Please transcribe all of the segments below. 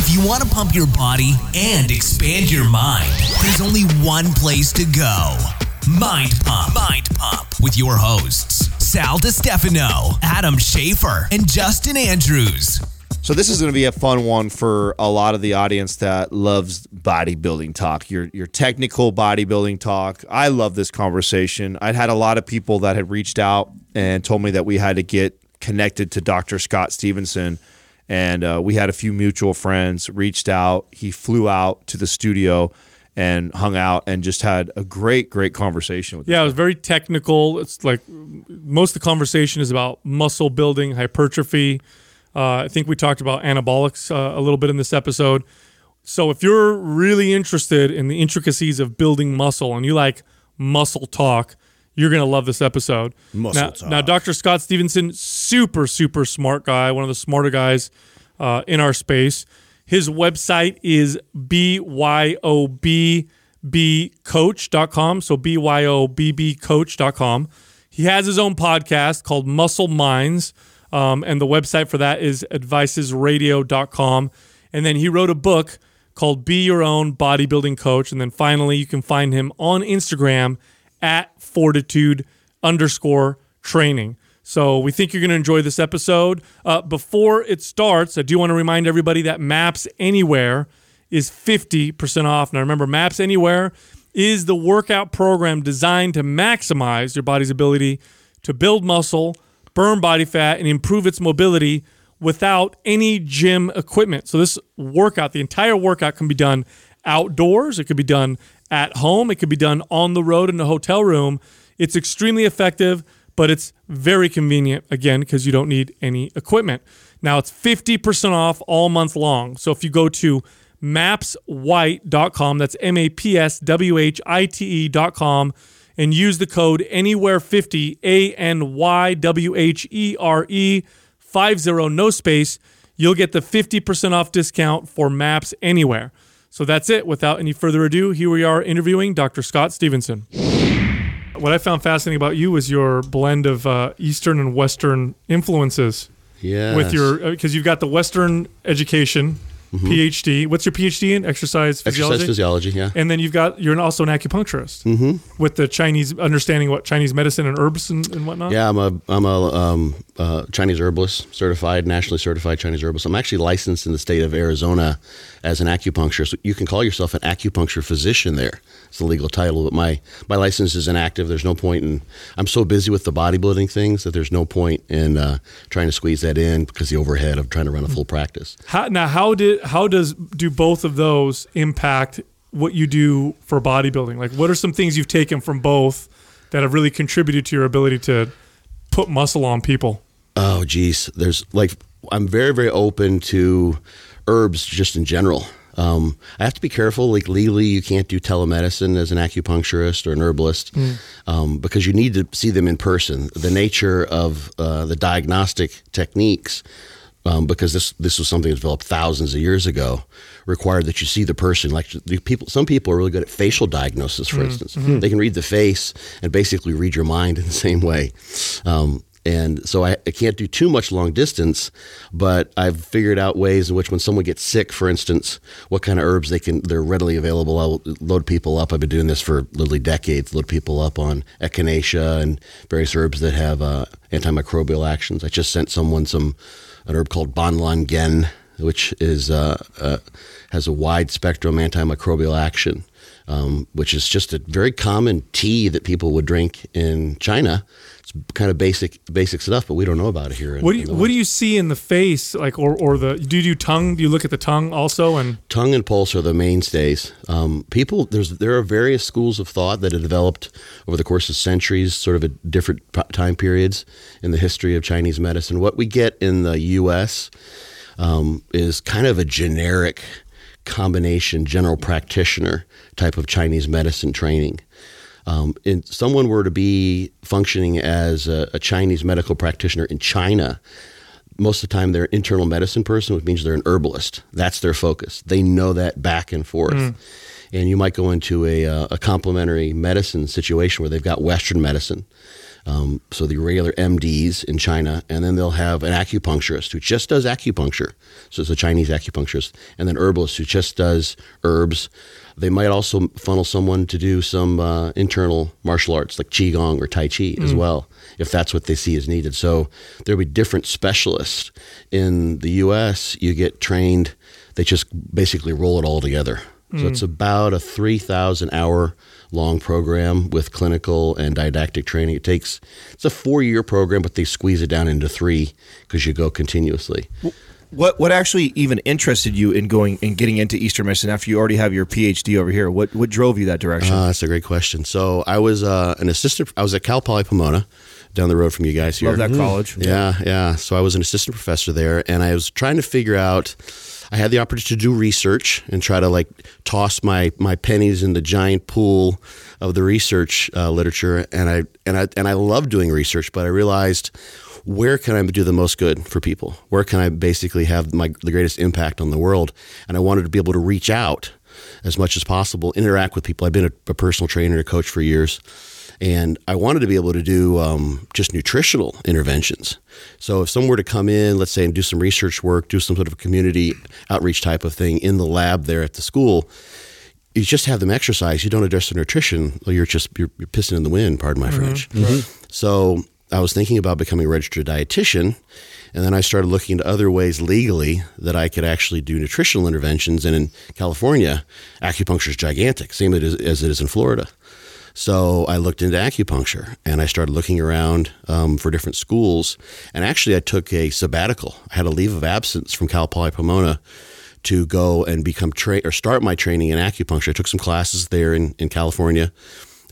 If you want to pump your body and expand your mind, there's only one place to go Mind Pump. Mind Pump with your hosts, Sal DiStefano, Adam Schafer, and Justin Andrews. So this is going to be a fun one for a lot of the audience that loves bodybuilding talk. Your your technical bodybuilding talk. I love this conversation. I'd had a lot of people that had reached out and told me that we had to get connected to Dr. Scott Stevenson and uh, we had a few mutual friends reached out. He flew out to the studio and hung out and just had a great, great conversation with. Yeah, it was very technical. It's like most of the conversation is about muscle building, hypertrophy. Uh, I think we talked about anabolics uh, a little bit in this episode. So if you're really interested in the intricacies of building muscle and you like muscle talk, you're going to love this episode. Muscle now, talk. now, Dr. Scott Stevenson, super, super smart guy, one of the smarter guys uh, in our space. His website is BYOBBcoach.com. So BYOBBcoach.com. He has his own podcast called Muscle Minds. Um, and the website for that is advicesradio.com. And then he wrote a book called Be Your Own Bodybuilding Coach. And then finally, you can find him on Instagram at fortitude underscore training. So we think you're going to enjoy this episode. Uh, before it starts, I do want to remind everybody that Maps Anywhere is 50% off. Now remember, Maps Anywhere is the workout program designed to maximize your body's ability to build muscle, burn body fat, and improve its mobility without any gym equipment. So this workout, the entire workout can be done outdoors. It could be done at home. It could be done on the road in a hotel room. It's extremely effective, but it's very convenient again because you don't need any equipment. Now it's 50% off all month long. So if you go to mapswhite.com, that's M A P S W H I T E.com, and use the code anywhere50, A N Y W H E R E 50, no space, you'll get the 50% off discount for Maps Anywhere. So that's it. Without any further ado, here we are interviewing Dr. Scott Stevenson. What I found fascinating about you was your blend of uh, Eastern and Western influences. Yeah. With your, because you've got the Western education, PhD. What's your PhD in? Exercise physiology. exercise physiology, yeah. And then you've got you're also an acupuncturist mm-hmm. with the Chinese understanding what Chinese medicine and herbs and, and whatnot. Yeah, I'm a I'm a um, uh, Chinese herbalist, certified, nationally certified Chinese herbalist. I'm actually licensed in the state of Arizona as an acupuncturist. You can call yourself an acupuncture physician there. It's the legal title, but my my license is inactive. There's no point in. I'm so busy with the bodybuilding things that there's no point in uh, trying to squeeze that in because the overhead of trying to run a full practice. How, now, how did how does do both of those impact what you do for bodybuilding? Like, what are some things you've taken from both that have really contributed to your ability to put muscle on people? Oh, geez. There's like, I'm very, very open to herbs just in general. Um, I have to be careful. Like legally, you can't do telemedicine as an acupuncturist or an herbalist um, because you need to see them in person. The nature of uh, the diagnostic techniques, um, because this this was something developed thousands of years ago, required that you see the person. Like the people, some people are really good at facial diagnosis. For instance, they can read the face and basically read your mind in the same way. Um, and so I, I can't do too much long distance, but I've figured out ways in which when someone gets sick, for instance, what kind of herbs they can they're readily available. I'll load people up. I've been doing this for literally decades. Load people up on echinacea and various herbs that have uh, antimicrobial actions. I just sent someone some an herb called Banlan Gen, which is uh, uh, has a wide spectrum antimicrobial action. Um, which is just a very common tea that people would drink in China. It's kind of basic basic stuff, but we don't know about it here. in- What do you What do you see in the face, like or or the do you do tongue? Do you look at the tongue also? And tongue and pulse are the mainstays. Um, people, there's there are various schools of thought that have developed over the course of centuries, sort of at different time periods in the history of Chinese medicine. What we get in the U.S. Um, is kind of a generic combination, general practitioner type of Chinese medicine training. Um, if someone were to be functioning as a, a Chinese medical practitioner in China, most of the time they're an internal medicine person, which means they're an herbalist. That's their focus. They know that back and forth. And you might go into a, uh, a complementary medicine situation where they've got Western medicine. Um, so the regular MDs in China, and then they'll have an acupuncturist who just does acupuncture. So it's a Chinese acupuncturist, and then herbalist who just does herbs. They might also funnel someone to do some uh, internal martial arts like qigong or tai chi as well, if that's what they see as needed. So there'll be different specialists. In the U.S., you get trained. They just basically roll it all together. So it's about a 3,000 hour long program with clinical and didactic training. It takes, it's a four year program, but they squeeze it down into three because you go continuously. What what actually even interested you in going and getting into Eastern medicine after you already have your PhD over here? What what drove you that direction? Uh, that's a great question. So I was uh, an assistant, I was at Cal Poly Pomona down the road from you guys here. Love that college. Yeah, yeah. So I was an assistant professor there, and I was trying to figure out. I had the opportunity to do research and try to like toss my my pennies in the giant pool of the research uh, literature, and I and I and I love doing research, but I realized where can I do the most good for people? Where can I basically have my the greatest impact on the world? And I wanted to be able to reach out as much as possible, interact with people. I've been a, a personal trainer, a coach for years, and I wanted to be able to do um, just nutritional interventions. So if someone were to come in, let's say, and do some research work, do some sort of a community outreach type of thing in the lab there at the school, you just have them exercise. You don't address the nutrition. You're just you're, you're pissing in the wind. Pardon my French. So I was thinking about becoming a registered dietitian, and then I started looking into other ways legally that I could actually do nutritional interventions. And in California, acupuncture is gigantic, same as it is in Florida. So I looked into acupuncture and I started looking around um, for different schools. And actually, I took a sabbatical. I had a leave of absence from Cal Poly Pomona to go and become tra- or start my training in acupuncture. I took some classes there in, in California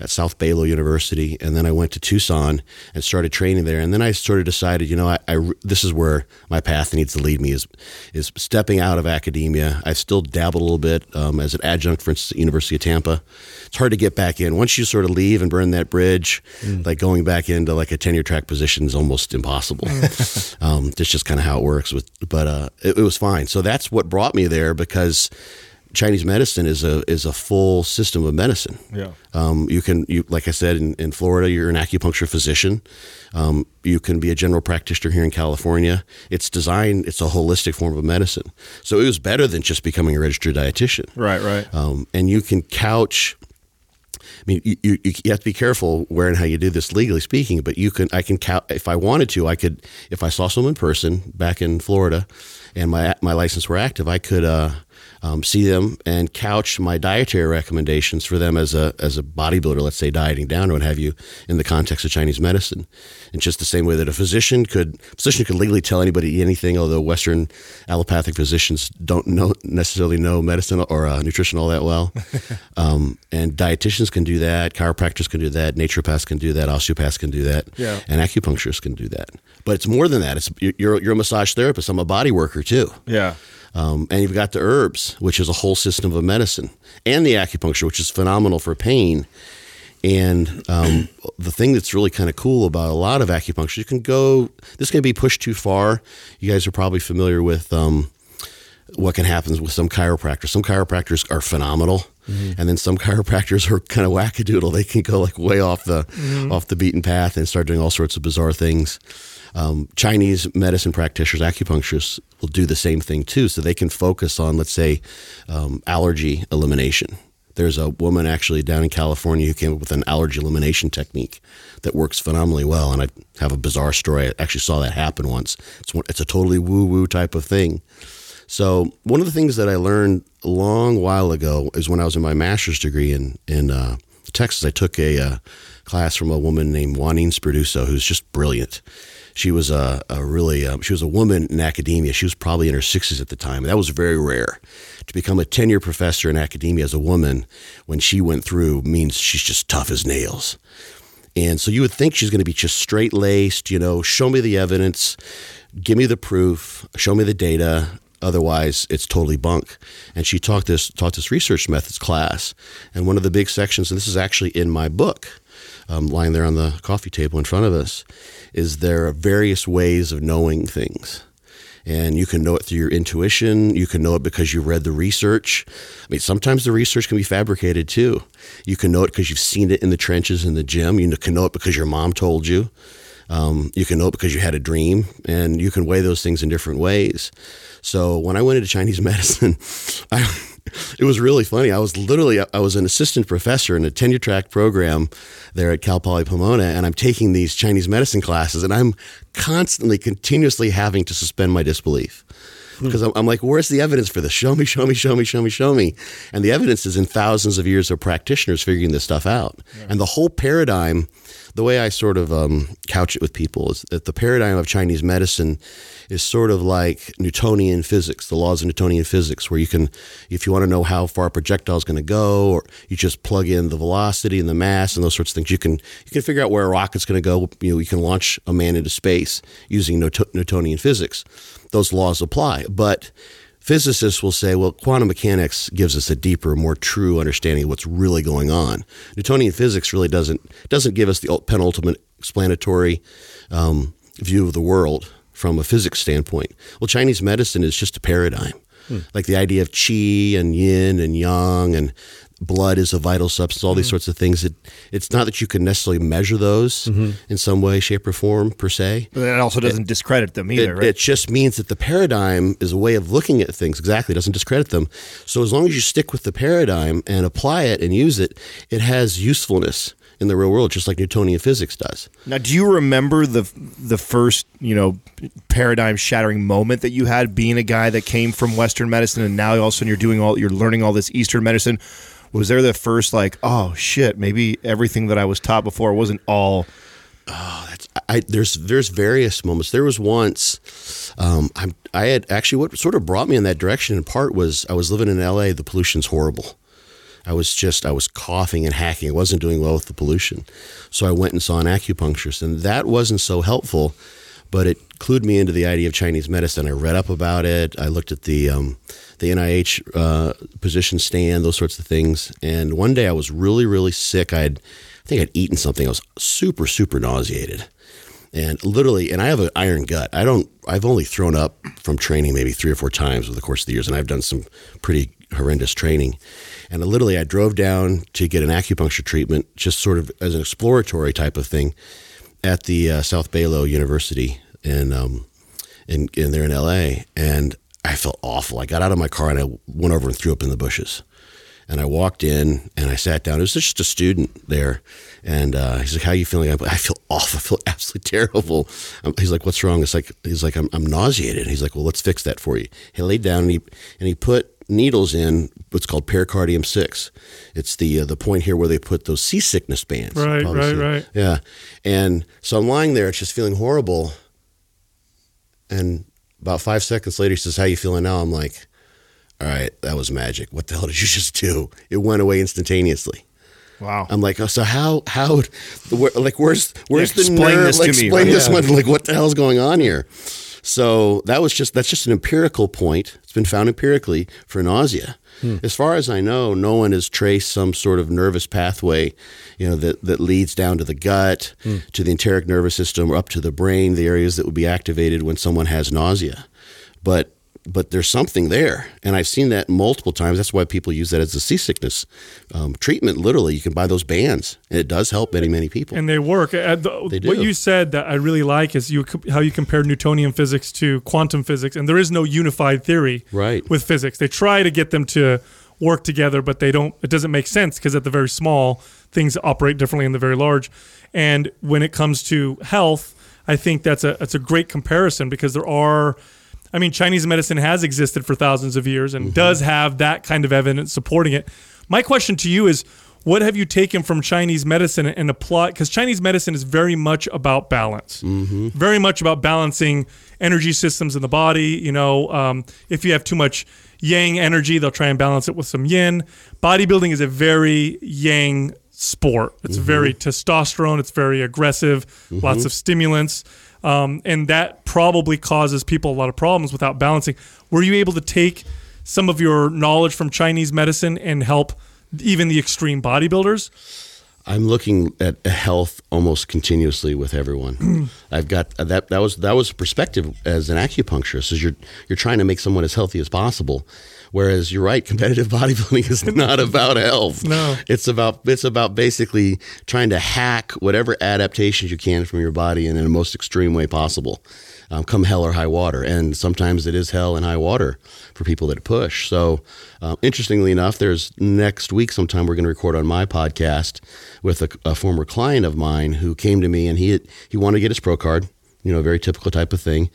at South Baylo University, and then I went to Tucson and started training there. And then I sort of decided, you know, I, I this is where my path needs to lead me is is stepping out of academia. I still dabbled a little bit um, as an adjunct, for instance, at the University of Tampa. It's hard to get back in once you sort of leave and burn that bridge. Like going back into like a tenure track position is almost impossible. um, that's just kind of how it works. With but uh, it, it was fine. So that's what brought me there because. Chinese medicine is a is a full system of medicine. Yeah. Um, you can you like I said in, in Florida, you're an acupuncture physician. Um, you can be a general practitioner here in California. It's designed. It's a holistic form of medicine. So it was better than just becoming a registered dietitian. Right, right. Um, and you can couch. I mean, you, you, you have to be careful where and how you do this legally speaking, but you can, I can count, if I wanted to, I could, if I saw someone in person back in Florida and my, my license were active, I could, uh, um, see them and couch my dietary recommendations for them as a as a bodybuilder, let's say dieting down or what have you, in the context of Chinese medicine. In just the same way that a physician could physician could legally tell anybody anything, although Western allopathic physicians don't know necessarily know medicine or uh, nutrition all that well. um, and dietitians can do that, chiropractors can do that, naturopaths can do that, osteopaths can do that, Yeah. and acupuncturists can do that. But it's more than that. It's you're you're a massage therapist. I'm a body worker too. Yeah. Um, and you've got the herbs, which is a whole system of medicine, and the acupuncture, which is phenomenal for pain. And um, the thing that's really kind of cool about a lot of acupuncture, you can go, this can be pushed too far. You guys are probably familiar with um, what can happen with some chiropractors. Some chiropractors are phenomenal. And then some chiropractors are kind of wackadoodle. They can go like way off the off the beaten path and start doing all sorts of bizarre things. Um, Chinese medicine practitioners, acupuncturists, will do the same thing too. So they can focus on, let's say, um, allergy elimination. There's a woman actually down in California who came up with an allergy elimination technique that works phenomenally well. And I have a bizarre story. I actually saw that happen once. It's, it's a totally woo woo type of thing. So one of the things that I learned a long while ago is when I was in my master's degree in in uh, Texas. I took a uh, class from a woman named Waneen Spirduso, who's just brilliant. She was a, a really um, she was a woman in academia. She was probably in her sixties at the time. That was very rare. To become a tenure professor in academia as a woman when she went through means she's just tough as nails. And so you would think she's going to be just straight laced, you know, show me the evidence, give me the proof, show me the data. Otherwise, it's totally bunk. And she taught this taught this research methods class. And one of the big sections, and this is actually in my book, um, lying there on the coffee table in front of us, is there are various ways of knowing things. And you can know it through your intuition. You can know it because you read the research. I mean, sometimes the research can be fabricated too. You can know it because you've seen it in the trenches in the gym. You can know it because your mom told you. Um, you can know it because you had a dream, and you can weigh those things in different ways. So when I went into Chinese medicine, I, it was really funny. I was literally I was an assistant professor in a tenure track program there at Cal Poly Pomona, and I'm taking these Chinese medicine classes, and I'm constantly, continuously having to suspend my disbelief because I'm, I'm like, where's the evidence for this? Show me, show me, show me, show me, show me. And the evidence is in thousands of years of practitioners figuring this stuff out. And the whole paradigm, the way I sort of um, couch it with people is that the paradigm of Chinese medicine is sort of like Newtonian physics, the laws of Newtonian physics, where you can, if you want to know how far a projectile is going to go, or you just plug in the velocity and the mass and those sorts of things, you can you can figure out where a rocket's going to go. You know, you can launch a man into space using Newtonian physics. Those laws apply, but physicists will say, well, quantum mechanics gives us a deeper, more true understanding of what's really going on. Newtonian physics really doesn't doesn't give us the penultimate explanatory um, view of the world from a physics standpoint. Well, Chinese medicine is just a paradigm. Like the idea of qi and yin and yang and blood is a vital substance, all these mm. sorts of things. It, it's not that you can necessarily measure those mm-hmm. in some way, shape, or form per se. But that also doesn't discredit them either, It, right? it just means that the paradigm is a way of looking at things. Exactly, it doesn't discredit them. So as long as you stick with the paradigm and apply it and use it, it has usefulness in the real world, just like Newtonian physics does. Now, do you remember the the first you know paradigm shattering moment that you had being a guy that came from Western medicine and now all of a sudden you're doing all you're learning all this Eastern medicine? Was there the first like, oh shit, maybe everything that I was taught before wasn't all Oh, that's I, there's there's various moments. There was once um, I I had actually what sort of brought me in that direction in part was I was living in L.A. The pollution's horrible. I was just I was coughing and hacking. I wasn't doing well with the pollution, so I went and saw an acupuncturist, and that wasn't so helpful. But it clued me into the idea of Chinese medicine. I read up about it. I looked at the um, the NIH uh, position stand, those sorts of things. And one day I was really really sick. I had I think I'd eaten something. I was super super nauseated and literally and i have an iron gut i don't i've only thrown up from training maybe three or four times over the course of the years and i've done some pretty horrendous training and literally i drove down to get an acupuncture treatment just sort of as an exploratory type of thing at the uh, south baylo university in um in, in there in la and i felt awful i got out of my car and i went over and threw up in the bushes and I walked in and I sat down. It was just a student there. And uh, he's like, How are you feeling? I'm, I feel awful. I feel absolutely terrible. Um, he's like, What's wrong? It's like, he's like, I'm, I'm nauseated. He's like, Well, let's fix that for you. He laid down and he, and he put needles in what's called pericardium 6. It's the, uh, the point here where they put those seasickness bands. Right, right, right. Yeah. And so I'm lying there, It's just feeling horrible. And about five seconds later, he says, How you feeling now? I'm like, All right, that was magic. What the hell did you just do? It went away instantaneously. wow. I'm like, oh, so how how where, like where's where's Yeah, the explain nerve? this like, to me, Explain right? this Yeah. one. Like what the hell's going on here? So that was just that's just an empirical point. It's been found empirically for nausea. Hmm. As far as I know, no one has traced some sort of nervous pathway, you know, that, that leads down to the gut, Hmm. to the enteric nervous system, or up to the brain, the areas that would be activated when someone has nausea. But but there's something there, and I've seen that multiple times. That's why people use that as a seasickness um, treatment. Literally, you can buy those bands, and it does help many many people. and they work. Uh, the- They What you said that I really like is you how you compare Newtonian physics to quantum physics, and there is no unified theory Right. with physics. They try to get them to work together, but they don't. It doesn't make sense because at the very small, things operate differently in the very large. And when it comes to health, I think that's a that's a great comparison because there are. I mean, Chinese medicine has existed for thousands of years and mm-hmm. does have that kind of evidence supporting it. My question to you is what have you taken from Chinese medicine and applied? Because Chinese medicine is very much about balance, mm-hmm. very much about balancing energy systems in the body. You know, um, if you have too much yang energy, they'll try and balance it with some yin. Bodybuilding is a very yang sport. It's mm-hmm. very testosterone. It's very aggressive. Lots of stimulants. Um, and that probably causes people a lot of problems without balancing. Were you able to take some of your knowledge from Chinese medicine and help even the extreme bodybuilders? I'm looking at health almost continuously with everyone. I've got uh, that. That was that was perspective as an acupuncturist. Is you're you're trying to make someone as healthy as possible. Whereas you're right, competitive bodybuilding is not about health. No. it's about it's about basically trying to hack whatever adaptations you can from your body in the most extreme way possible. Um, come hell or high water, and sometimes it is hell and high water for people that push. So, uh, interestingly enough, there's next week sometime we're going to record on my podcast with a, a former client of mine who came to me and he he wanted to get his pro card you know, very typical type of thing.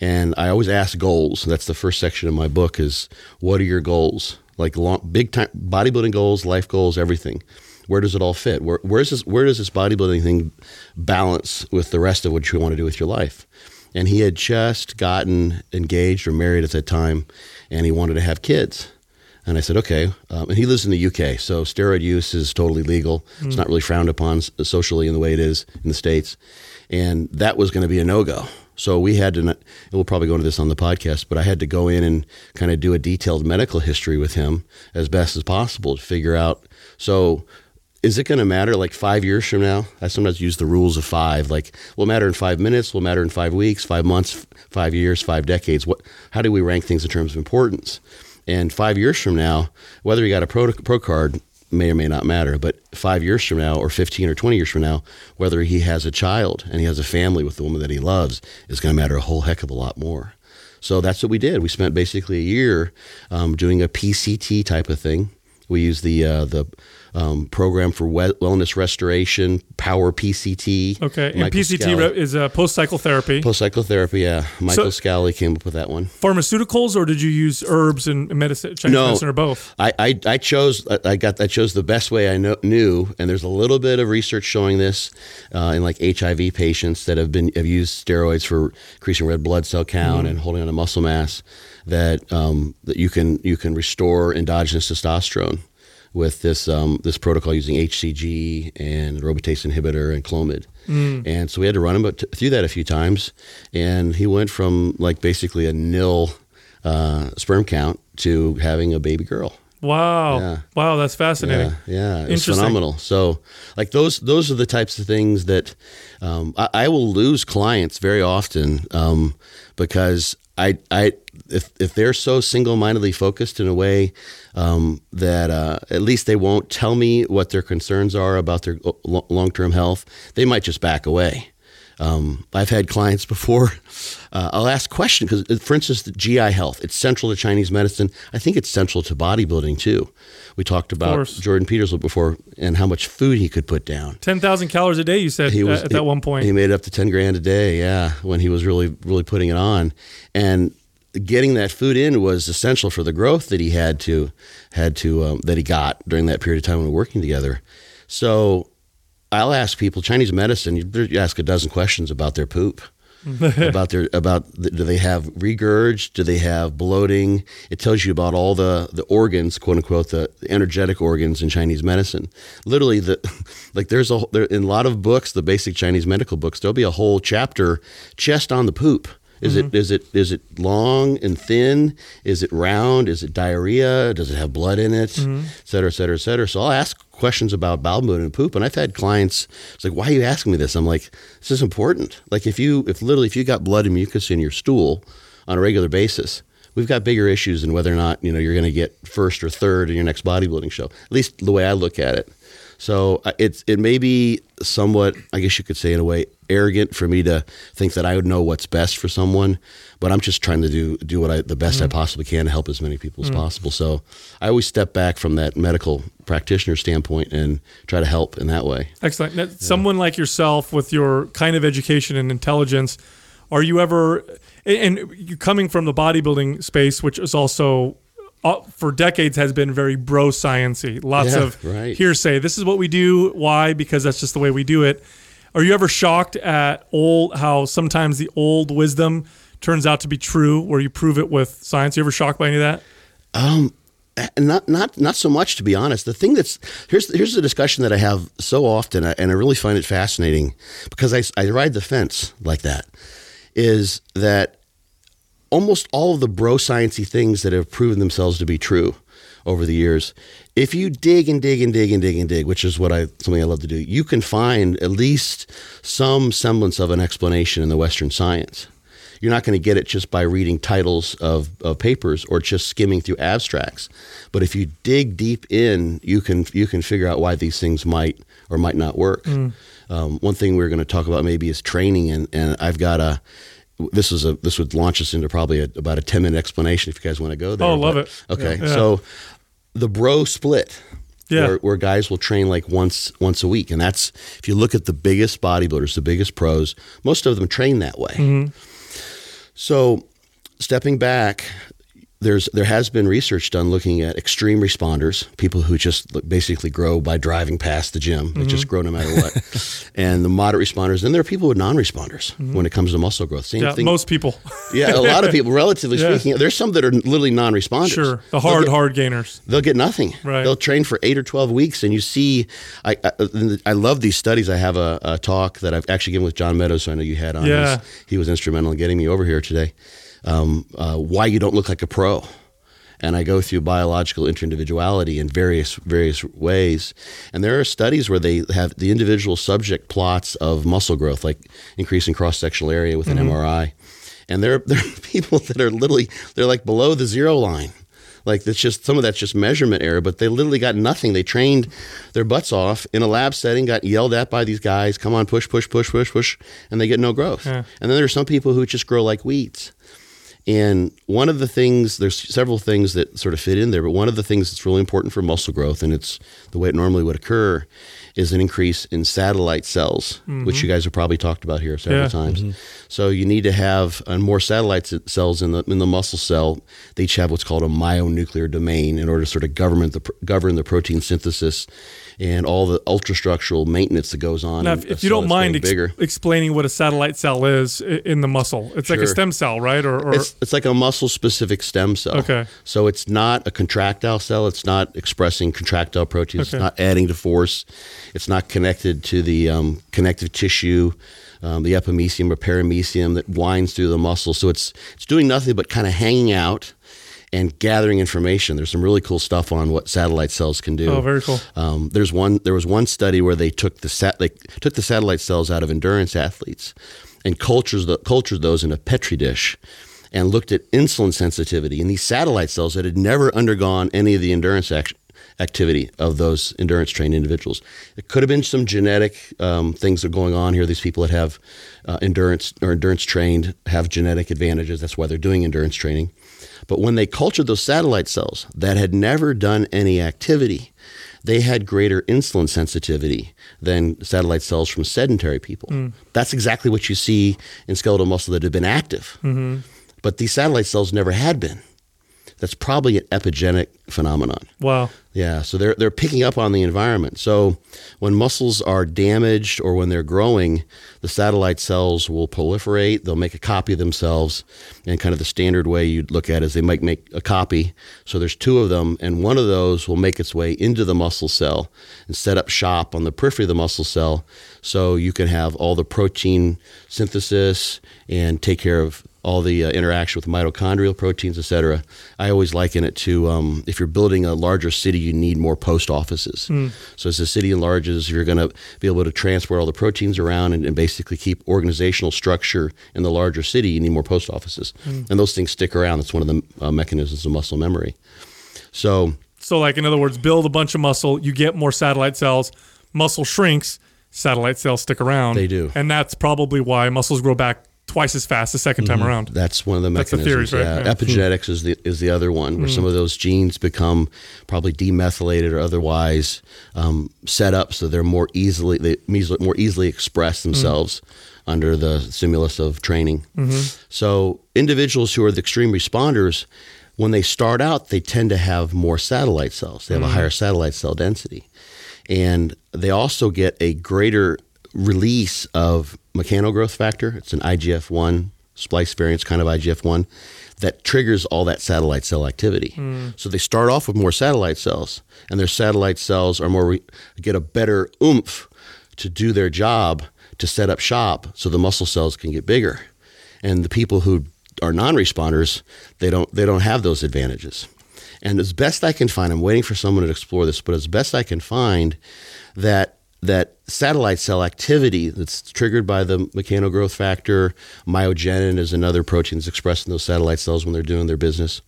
And I always ask goals. That's the first section of my book is what are your goals? Like long, big time bodybuilding goals, life goals, everything. Where does it all fit? Where, where's this, where does this bodybuilding thing balance with the rest of what you want to do with your life? And he had just gotten engaged or married at that time, and he wanted to have kids. And I said, okay. Um, and he lives in the UK, so steroid use is totally legal. It's not really frowned upon socially in the way it is in the States. And that was going to be a no go. So we had to, and we'll probably go into this on the podcast, but I had to go in and kind of do a detailed medical history with him as best as possible to figure out. So is it going to matter like five years from now? I sometimes use the rules of five. Like, will matter in five minutes? Will matter in five weeks, five months, five years, five decades? What? How do we rank things in terms of importance? And five years from now, whether you got a pro, pro card may or may not matter. But five years from now, or 15 or 20 years from now, whether he has a child and he has a family with the woman that he loves is going to matter a whole heck of a lot more. So that's what we did. We spent basically a year um, doing a PCT type of thing. We used the uh, the um, program for wellness restoration, Power PCT. Okay, and PCT is uh, post cycle therapy. Post psychotherapy, yeah. Michael So- Scally came up with that one. Pharmaceuticals, or did you use herbs and medicine, Chinese No. medicine, or both? I, I, I chose I- got I chose the best way I know, knew, and there's a little bit of research showing this uh, in like HIV patients that have been have used steroids for increasing red blood cell count and holding on to muscle mass. That um, that you can you can restore endogenous testosterone with this um, this protocol using HCG and aromatase inhibitor and Clomid. And so we had to run him through that a few times, and he went from like basically a nil uh, sperm count to having a baby girl. Wow, Yeah. wow, that's fascinating. Yeah, yeah, it's phenomenal. So, like those, those are the types of things that um, I, I will lose clients very often um, because I, I, if if they're so single mindedly focused in a way um, that uh, at least they won't tell me what their concerns are about their long term health, they might just back away. Um, I've had clients before. Uh, I'll ask questions because, for instance, the GI health. It's central to Chinese medicine. I think it's central to bodybuilding too. We talked about. Jordan Peterson before and how much food he could put down. Ten thousand calories a day, you said uh, at that one point. He made up to ten grand a day. Yeah, when he was really really putting it on, and getting that food in was essential for the growth that he had to had to um, that he got during that period of time when we were working together. So I'll ask people Chinese medicine. You ask a dozen questions about their poop. about their about the, do they have regurg? Do they have bloating? It tells you about all the the organs, quote unquote, the, the energetic organs in Chinese medicine. Literally, the like there's a there in a lot of books, the basic Chinese medical books. There'll be a whole chapter just on the poop. Is it mm-hmm. is it is it long and thin? Is it round? Is it diarrhea? Does it have blood in it? Mm-hmm. Et cetera, et cetera, et cetera. So I'll ask questions about bowel movement and poop, and I've had clients. It's like, why are you asking me this? I'm like, this is important. Like if you if literally if you got blood and mucus in your stool on a regular basis, we've got bigger issues than whether or not you know you're going to get first or third in your next bodybuilding show. At least the way I look at it. So uh, it's it may be somewhat, I guess you could say in a way, arrogant for me to think that I would know what's best for someone, but I'm just trying to do do what I the best I possibly can to help as many people as possible. So I always step back from that medical practitioner standpoint and try to help in that way. Excellent. Now, Someone like yourself with your kind of education and intelligence, are you ever, and you coming from the bodybuilding space, which is also for decades has been very bro sciency, lots Yeah, of right. hearsay. This is what we do. Why? Because that's just the way we do it. Are you ever shocked at old how sometimes the old wisdom turns out to be true, where you prove it with science? You ever shocked by any of that? Um, not not not so much to be honest. The thing that's here's here's the discussion that I have so often, and I really find it fascinating because I I ride the fence like that. Is that almost all of the bro sciencey things that have proven themselves to be true over the years. If you dig and dig and dig and dig and dig, which is what I something I love to do, you can find at least some semblance of an explanation in the Western science. You're not going to get it just by reading titles of, of papers or just skimming through abstracts. But if you dig deep in, you can you can figure out why these things might or might not work. Um, one thing we're going to talk about maybe is training, and, and I've got a this is a this would launch us into probably a, about a 10 minute explanation if you guys want to go there. Oh, love But- it. Okay, Yeah. so the bro split. Yeah. Where, where guys will train like once once a week, and that's if you look at the biggest bodybuilders, the biggest pros, most of them train that way. Mm-hmm. So, stepping back, there's there has been research done looking at extreme responders, people who just look- basically grow by driving past the gym. They Mm-hmm. just grow no matter what. and the moderate responders, and there are people with non-responders when it comes to muscle growth. Same Mm-hmm. Yeah, thing. most people. yeah, a lot of people, relatively Yeah. speaking, there's some that are literally non-responders. Sure. The hard, get- hard gainers. They'll get nothing. Right. They'll train for eight or twelve weeks, and you see. I I, I love these studies. I have a, a talk that I've actually given with John Meadows, who I know you had on. Yeah. He's- he was instrumental in getting me over here today. Um, uh, why you don't look like a pro, and I go through biological interindividuality in various various ways. And there are studies where they have the individual subject plots of muscle growth, like increase in cross sectional area with an MRI. And there, there are people that are literally they're like below the zero line. Like that's just some of that's just measurement error, but they literally got nothing. They trained their butts off in a lab setting, got yelled at by these guys, come on, push, push, push, push, push, and they get no growth. Yeah. And then there are some people who just grow like weeds. And one of the things, there's several things that sort of fit in there, but one of the things that's really important for muscle growth, and it's the way it normally would occur, is an increase in satellite cells, which you guys have probably talked about here several Yeah. times. So you need to have uh, more satellite cells in the in the muscle cell. They each have what's called a myonuclear domain in order to sort of govern the govern the protein synthesis and all the ultrastructural maintenance that goes on. Now, if, if you don't mind ex- explaining what a satellite cell is in the muscle, it's like a stem cell, right? Or, or It's, it's like a muscle specific stem cell. Okay. So it's not a contractile cell. It's not expressing contractile proteins. Okay. It's not adding to force. It's not connected to the um, connective tissue, um, the epimysium or perimysium that winds through the muscle. So it's it's doing nothing but kind of hanging out and gathering information. There's some really cool stuff on what satellite cells can do. Oh, very cool. Um, there's one. There was one study where they took the sat. They took the satellite cells out of endurance athletes, and cultures the cultured those in a petri dish, and looked at insulin sensitivity in these satellite cells that had never undergone any of the endurance action. Activity of those endurance trained individuals. It could have been some genetic um, things that are going on here. These people that have uh, endurance or endurance trained have genetic advantages. That's why they're doing endurance training. But when they cultured those satellite cells that had never done any activity, they had greater insulin sensitivity than satellite cells from sedentary people. That's exactly what you see in skeletal muscle that have been active. But these satellite cells never had been. That's probably an epigenetic phenomenon. wow. Yeah, so they're they're picking up on the environment. So when muscles are damaged or when they're growing, the satellite cells will proliferate. They'll make a copy of themselves, and kind of the standard way you'd look at it is they might make a copy. So there's two of them, and one of those will make its way into the muscle cell and set up shop on the periphery of the muscle cell, so you can have all the protein synthesis and take care of all the uh, interaction with mitochondrial proteins, et cetera. I always liken it to um, if you're building a larger city, you need more post offices. So as the city enlarges, you're going to be able to transport all the proteins around and, and basically keep organizational structure in the larger city. You need more post offices, and those things stick around. That's one of the uh, mechanisms of muscle memory. So So, like in other words, build a bunch of muscle, you get more satellite cells. Muscle shrinks, satellite cells stick around. They do. and that's probably why muscles grow back twice as fast the 2nd time mm-hmm. around. That's one of the mechanisms. That's the theories, right? yeah. Yeah. Epigenetics is the is the other one, where some mm. of those genes become probably demethylated or otherwise um, set up so they're more easily they more easily express mm. themselves under the stimulus of training. Mm-hmm. So individuals who are the extreme responders, when they start out, they tend to have more satellite cells. They have a mm. higher satellite cell density, and they also get a greater release of mechanogrowth factor. It's an IGF one splice variants kind of IGF one that triggers all that satellite cell activity. Hmm. So they start off with more satellite cells, and their satellite cells are more re- get a better oomph to do their job to set up shop, so the muscle cells can get bigger. And the people who are non-responders, they don't they don't have those advantages. And as best I can find, I'm waiting for someone to explore this, but as best I can find, that that satellite cell activity that's triggered by the mechanogrowth factor, myogenin is another protein that's expressed in those satellite cells when they're doing their business.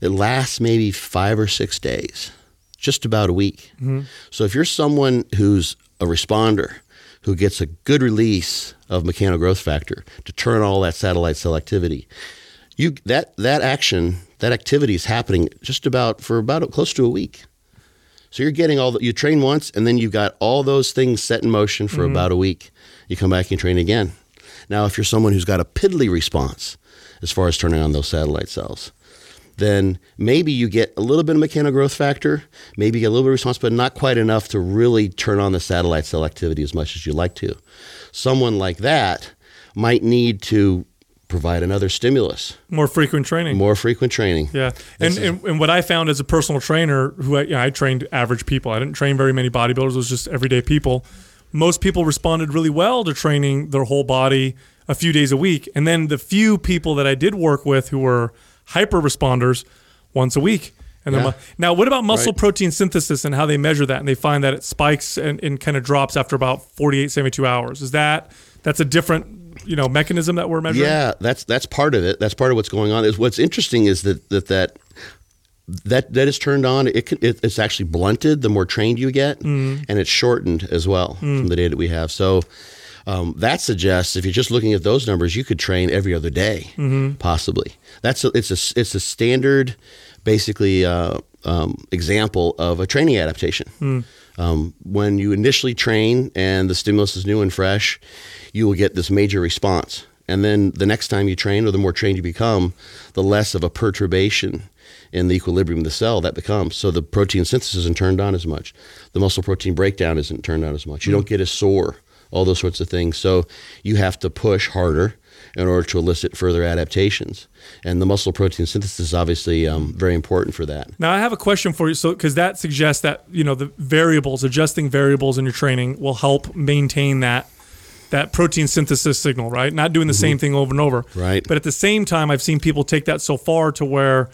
It lasts maybe five or six days, just about a week. Mm-hmm. So if you're someone who's a responder, who gets a good release of mechanogrowth factor to turn all that satellite cell activity, you that that action, that activity is happening just about for about close to a week. So you're getting all the, you train once and then you've got all those things set in motion for mm-hmm. about a week. You come back and train again. Now, if you're someone who's got a piddly response as far as turning on those satellite cells, then maybe you get a little bit of mechanical growth factor, maybe you get a little bit of response, but not quite enough to really turn on the satellite cell activity as much as you'd like to. Someone like that might need to provide another stimulus, More frequent training. more frequent training. Yeah, and, and and what I found as a personal trainer, who I, you know, I trained average people. I didn't train very many bodybuilders. It was just everyday people. Most people responded really well to training their whole body a few days a week, and then the few people that I did work with who were hyper responders, once a week. And then Yeah. mu- now, what about muscle Right. protein synthesis and how they measure that? And they find that it spikes and, and kind of drops after about 48, 72 hours. Is that that's a different you know mechanism that we're measuring? Yeah, that's that's part of it. That's part of what's going on. Is what's interesting is that that that that that is turned on. It, can, it it's actually blunted the more trained you get, and it's shortened as well from the data that we have. So. Um, that suggests if you're just looking at those numbers, you could train every other day, possibly. That's a, it's a it's a standard, basically uh, um, example of a training adaptation. Um, when you initially train and the stimulus is new and fresh, you will get this major response. And then the next time you train, or the more trained you become, the less of a perturbation in the equilibrium of the cell that becomes. So the protein synthesis isn't turned on as much. The muscle protein breakdown isn't turned on as much. You don't get as sore, all those sorts of things. So you have to push harder in order to elicit further adaptations. And the muscle protein synthesis is obviously um, very important for that. Now I have a question for you. So because that suggests that you know the variables, adjusting variables in your training will help maintain that that protein synthesis signal, right? Not doing the same thing over and over. Mm-hmm. Right. But at the same time, I've seen people take that so far to where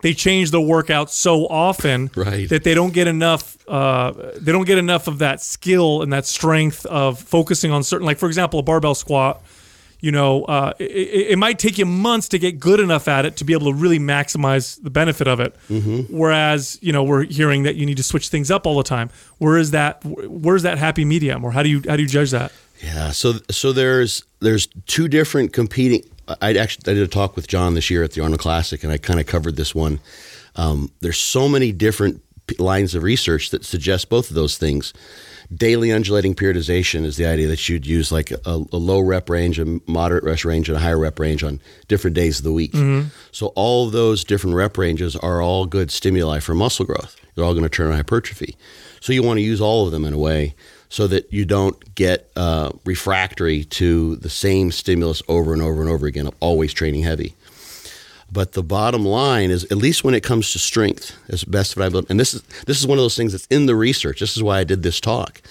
they change their workout so often Right. that they don't get enough. Uh, they don't get enough of that skill and that strength of focusing on certain, like for example, a barbell squat. You know, uh, it, it might take you months to get good enough at it to be able to really maximize the benefit of it. Whereas, you know, we're hearing that you need to switch things up all the time. Where is that? Where's that happy medium, or how do you how do you judge that? Yeah, so so there's there's two different competing. I actually I did a talk with John this year at the Arnold Classic, and I kind of covered this one. Um, there's so many different p- lines of research that suggest both of those things. Daily undulating periodization is the idea that you'd use like a, a low rep range, a moderate rep range, and a higher rep range on different days of the week. So all of those different rep ranges are all good stimuli for muscle growth. They're all going to turn on hypertrophy. So you want to use all of them in a way so that you don't get uh, refractory to the same stimulus over and over and over again of always training heavy. But the bottom line is, at least when it comes to strength, as best that I've and this is this is one of those things that's in the research. This is why I did this talk.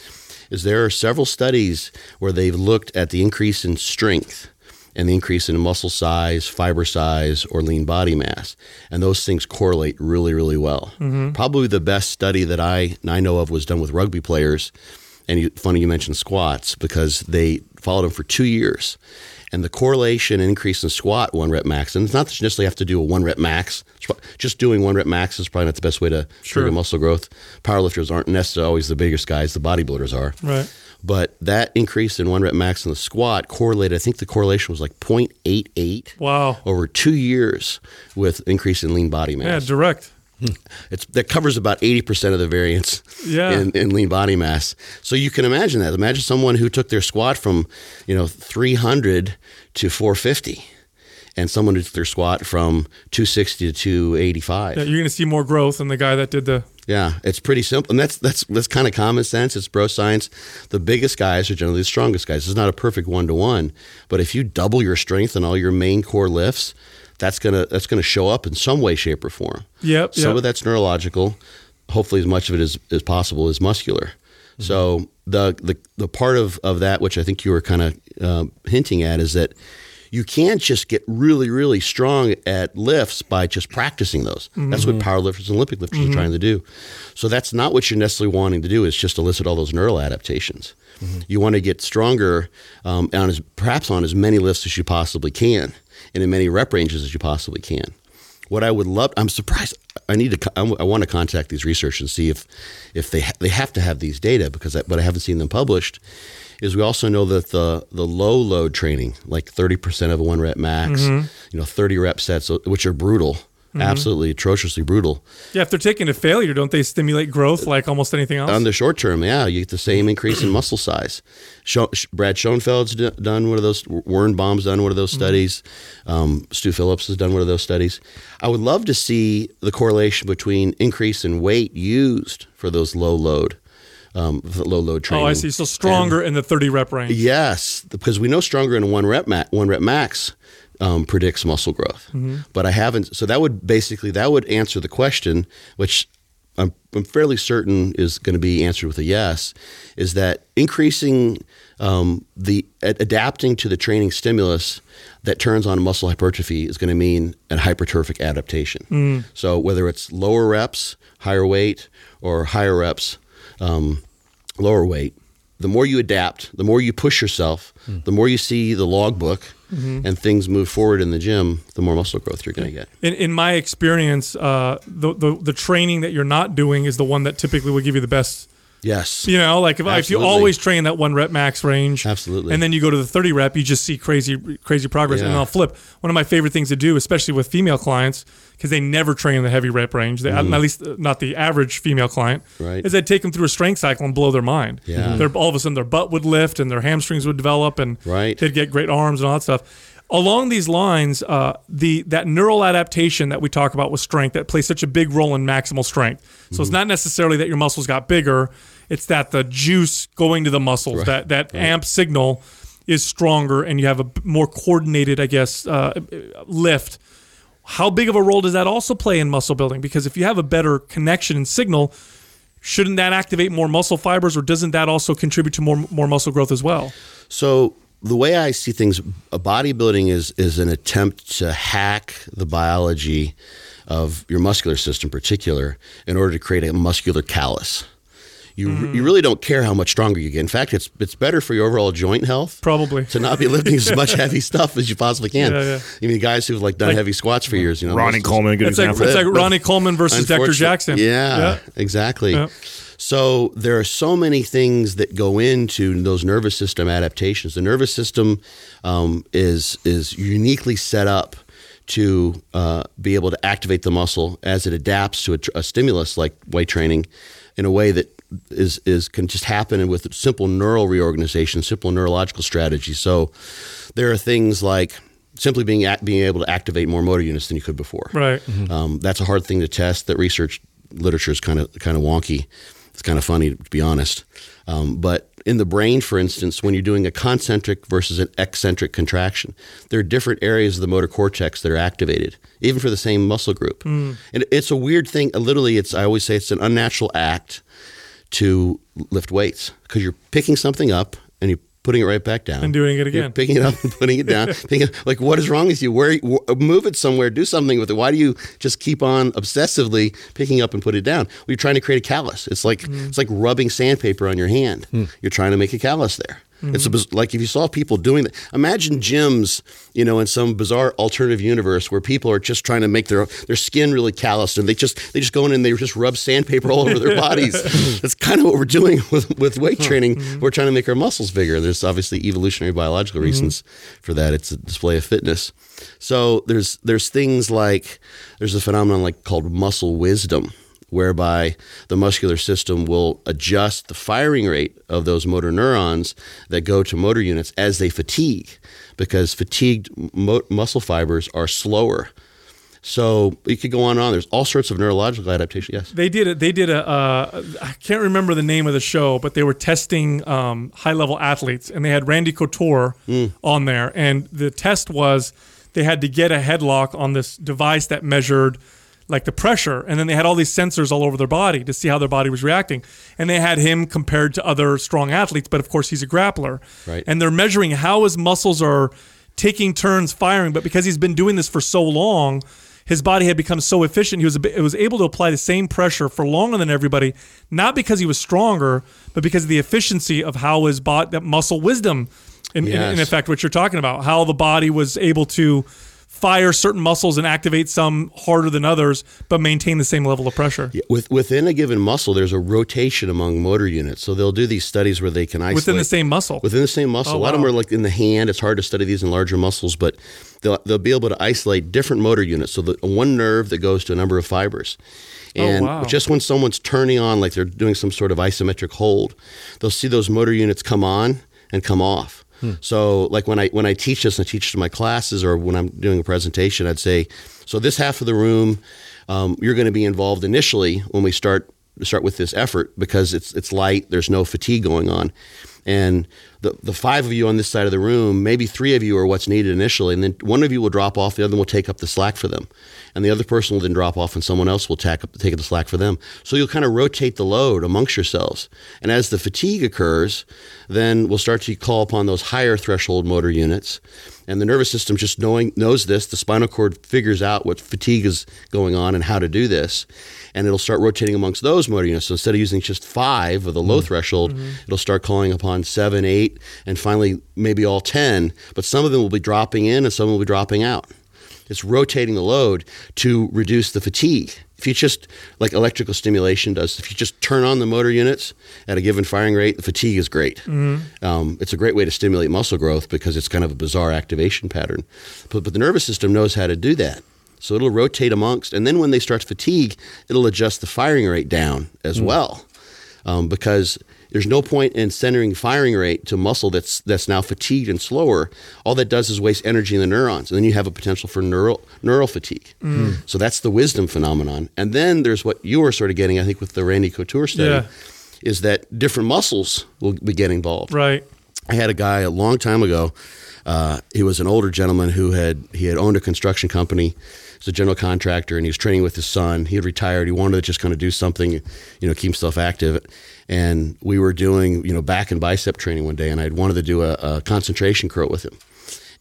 Is there are several studies where they've looked at the increase in strength and the increase in muscle size, fiber size, or lean body mass, and those things correlate really, really well. Mm-hmm. Probably the best study that I I know of was done with rugby players. And you, funny you mentioned squats because they followed them for two years, and the correlation increase in squat one rep max, and it's not that you necessarily have to do a one rep max. Just doing one rep max is probably not the best way to trigger muscle growth. Powerlifters aren't necessarily always the biggest guys; the bodybuilders are. Right. But that increase in one rep max in the squat correlated. I think the correlation was like 0.88 Wow. over two years with increase in lean body mass. Yeah, direct. Hmm. It's that covers about eighty percent of the variance Yeah. in, in lean body mass. So you can imagine that. Imagine someone who took their squat from you know three hundred to four fifty, and someone who took their squat from two sixty to two eighty five. Yeah, you're going to see more growth than the guy that did the. Yeah, it's pretty simple, and that's that's that's kind of common sense. It's bro science. The biggest guys are generally the strongest guys. It's not a perfect one to one, but if you double your strength in all your main core lifts, that's gonna that's gonna show up in some way, shape, or form. Yep. Some yep. of that's neurological. Hopefully, as much of it as, as possible is muscular. So the, the the part of, of that which I think you were kind of uh, hinting at is that you can't just get really, really strong at lifts by just practicing those. That's what powerlifters and Olympic lifters are trying to do. So that's not what you're necessarily wanting to do. Is just elicit all those neural adaptations. You want to get stronger um, on as perhaps on as many lifts as you possibly can, and in many rep ranges as you possibly can. What I would love, I'm surprised. I need to. I, want to contact these researchers and see if, if they ha- they have to have these data because, I, but I haven't seen them published. Is we also know that the the low load training, like 30 percent of a one rep max, mm-hmm. you know, 30 rep sets, which are brutal, absolutely atrociously brutal. Yeah, if they're taken to failure, don't they stimulate growth like almost anything else? On the short term, yeah, you get the same increase in muscle size. Scho- Brad Schoenfeld's done one of those. Warren Baum's done one of those studies. Um, Stu Phillips has done one of those studies. I would love to see the correlation between increase in weight used for those low load, um, low load training. oh, I see. So stronger in the 30 rep range. Yes, because we know stronger in one rep ma- one rep max um, predicts muscle growth. But I haven't. So that would basically that would answer the question, which I'm, I'm fairly certain is going to be answered with a yes. Is that increasing um, the ad- adapting to the training stimulus that turns on muscle hypertrophy is going to mean a hypertrophic adaptation. So whether it's lower reps, higher weight, or higher reps, um, lower weight, the more you adapt, the more you push yourself, the more you see the logbook and things move forward in the gym, the more muscle growth you're going to get. In, in my experience, uh, the, the the training that you're not doing is the one that typically will give you the best. Yes. You know, like if, if you Absolutely. always train that one rep max range, Absolutely. and then you go to the 30 rep, you just see crazy crazy progress. And Yeah. I'll flip. One of my favorite things to do, especially with female clients, because they never train in the heavy rep range. They, At least uh, not the average female client. Mm-hmm. Right. Is I'd take them through a strength cycle and blow their mind. Yeah. They're all of a sudden their butt would lift and their hamstrings would develop and Right. they'd get great arms and all that stuff. Along these lines, uh, the that neural adaptation that we talk about with strength that plays such a big role in maximal strength. So Mm-hmm. it's not necessarily that your muscles got bigger; it's that the juice going to the muscles, that that amp signal, is stronger, and you have a more coordinated, I guess, uh, lift. How big of a role does that also play in muscle building? Because if you have a better connection and signal, shouldn't that activate more muscle fibers, or doesn't that also contribute to more more muscle growth as well? So the way I see things, a bodybuilding is is an attempt to hack the biology of your muscular system, in particular, in order to create a muscular callus. You, you really don't care how much stronger you get. In fact, it's it's better for your overall joint health. Probably. to not be lifting as much heavy stuff as you possibly can. Yeah, yeah. I mean, guys who've like done Like- heavy squats for years, you know, Ronnie Coleman, good It's like example. it's like Ronnie Coleman versus Dexter Unfortunate- Jackson. Yeah, exactly. Yeah. So there are so many things that go into those nervous system adaptations. The nervous system um, is is uniquely set up to uh, be able to activate the muscle as it adapts to a, tr- a stimulus like weight training in a way that is is can just happen with simple neural reorganization, simple neurological strategy. So there are things like simply being act, being able to activate more motor units than you could before. Right. Um, that's a hard thing to test. That research literature is kind of kind of wonky. It's kind of funny to be honest. Um, but in the brain, for instance, when you're doing a concentric versus an eccentric contraction, there are different areas of the motor cortex that are activated, even for the same muscle group. And it's a weird thing. Literally, it's I always say it's an unnatural act to lift weights because you're picking something up and you're putting it right back down And doing it You're again. picking it up and putting it down. picking like, what is wrong with you? Where wh- move it somewhere? Do something with it. Why do you just keep on obsessively picking up and put it down? Well, you're trying to create a callus. It's like mm. it's like rubbing sandpaper on your hand. Hmm. You're trying to make a callus there. It's a, like if you saw people doing that. Imagine gyms, you know, in some bizarre alternative universe where people are just trying to make their their skin really calloused, and they just they just go in and they just rub sandpaper all over their bodies. That's kind of what we're doing with with weight training. Mm-hmm. We're trying to make our muscles bigger. There's obviously evolutionary biological mm-hmm. reasons for that. It's a display of fitness. So there's there's things like there's a phenomenon like called muscle wisdom whereby the muscular system will adjust the firing rate of those motor neurons that go to motor units as they fatigue because fatigued mo- muscle fibers are slower so you could go on and on there's all sorts of neurological adaptation yes They did it. They did a. Uh, I can't remember the name of the show, but they were testing um, high level athletes, and they had Randy Couture on there, and the test was they had to get a headlock on this device that measured like the pressure, and then they had all these sensors all over their body to see how their body was reacting, and they had him compared to other strong athletes, but of course he's a grappler, Right. And they're measuring how his muscles are taking turns firing, but because he's been doing this for so long, his body had become so efficient. He was it was able to apply the same pressure for longer than everybody, not because he was stronger, but because of the efficiency of how his body, that muscle wisdom, in, in, in effect, what you're talking about, how the body was able to fire certain muscles and activate some harder than others, but maintain the same level of pressure. Yeah, with, within a given muscle, there's a rotation among motor units. So they'll do these studies where they can isolate Within the same muscle. Within the same oh, muscle. Oh, a lot of them are like in the hand. It's hard to study these in larger muscles, but they'll, they'll be able to isolate different motor units. So the one nerve that goes to a number of fibers. Oh, and Oh, wow. just when someone's turning on, like they're doing some sort of isometric hold, they'll see those motor units come on and come off. So, like when I when I teach this, and I teach to my classes, or when I'm doing a presentation, I'd say, so this half of the room, um, you're going to be involved initially when we start start with this effort because it's it's light. There's no fatigue going on, and the the five of you on this side of the room, maybe three of you are what's needed initially, and then one of you will drop off. The other will take up the slack for them, and the other person will then drop off, and someone else will take up take up the slack for them. So you'll kind of rotate the load amongst yourselves, and as the fatigue occurs, then we'll start to call upon those higher threshold motor units. And the nervous system just knowing knows this. The spinal cord figures out what fatigue is going on and how to do this, and it'll start rotating amongst those motor units. So instead of using just five of the low mm-hmm. threshold, mm-hmm. it'll start calling upon seven, eight, and finally maybe all ten. But some of them will be dropping in, and some will be dropping out. It's rotating the load to reduce the fatigue. If you just, like electrical stimulation does, if you just turn on the motor units at a given firing rate, the fatigue is great. Um, it's a great way to stimulate muscle growth because it's kind of a bizarre activation pattern. But, but the nervous system knows how to do that. So it'll rotate amongst, and then when they start to fatigue, it'll adjust the firing rate down as well. Um, because there's no point in centering firing rate to muscle that's that's now fatigued and slower. All that does is waste energy in the neurons, and then you have a potential for neural neural fatigue. So that's the wisdom phenomenon. And then there's what you were sort of getting, I think, with the Randy Couture study, Yeah. is that different muscles will be get involved. Right. I had a guy a long time ago. Uh, he was an older gentleman who had he had owned a construction company. Was a general contractor, and he was training with his son. He had retired. He wanted to just kind of do something, you know, keep himself active. And we were doing, you know, back and bicep training one day, and I wanted to do a, a concentration curl with him.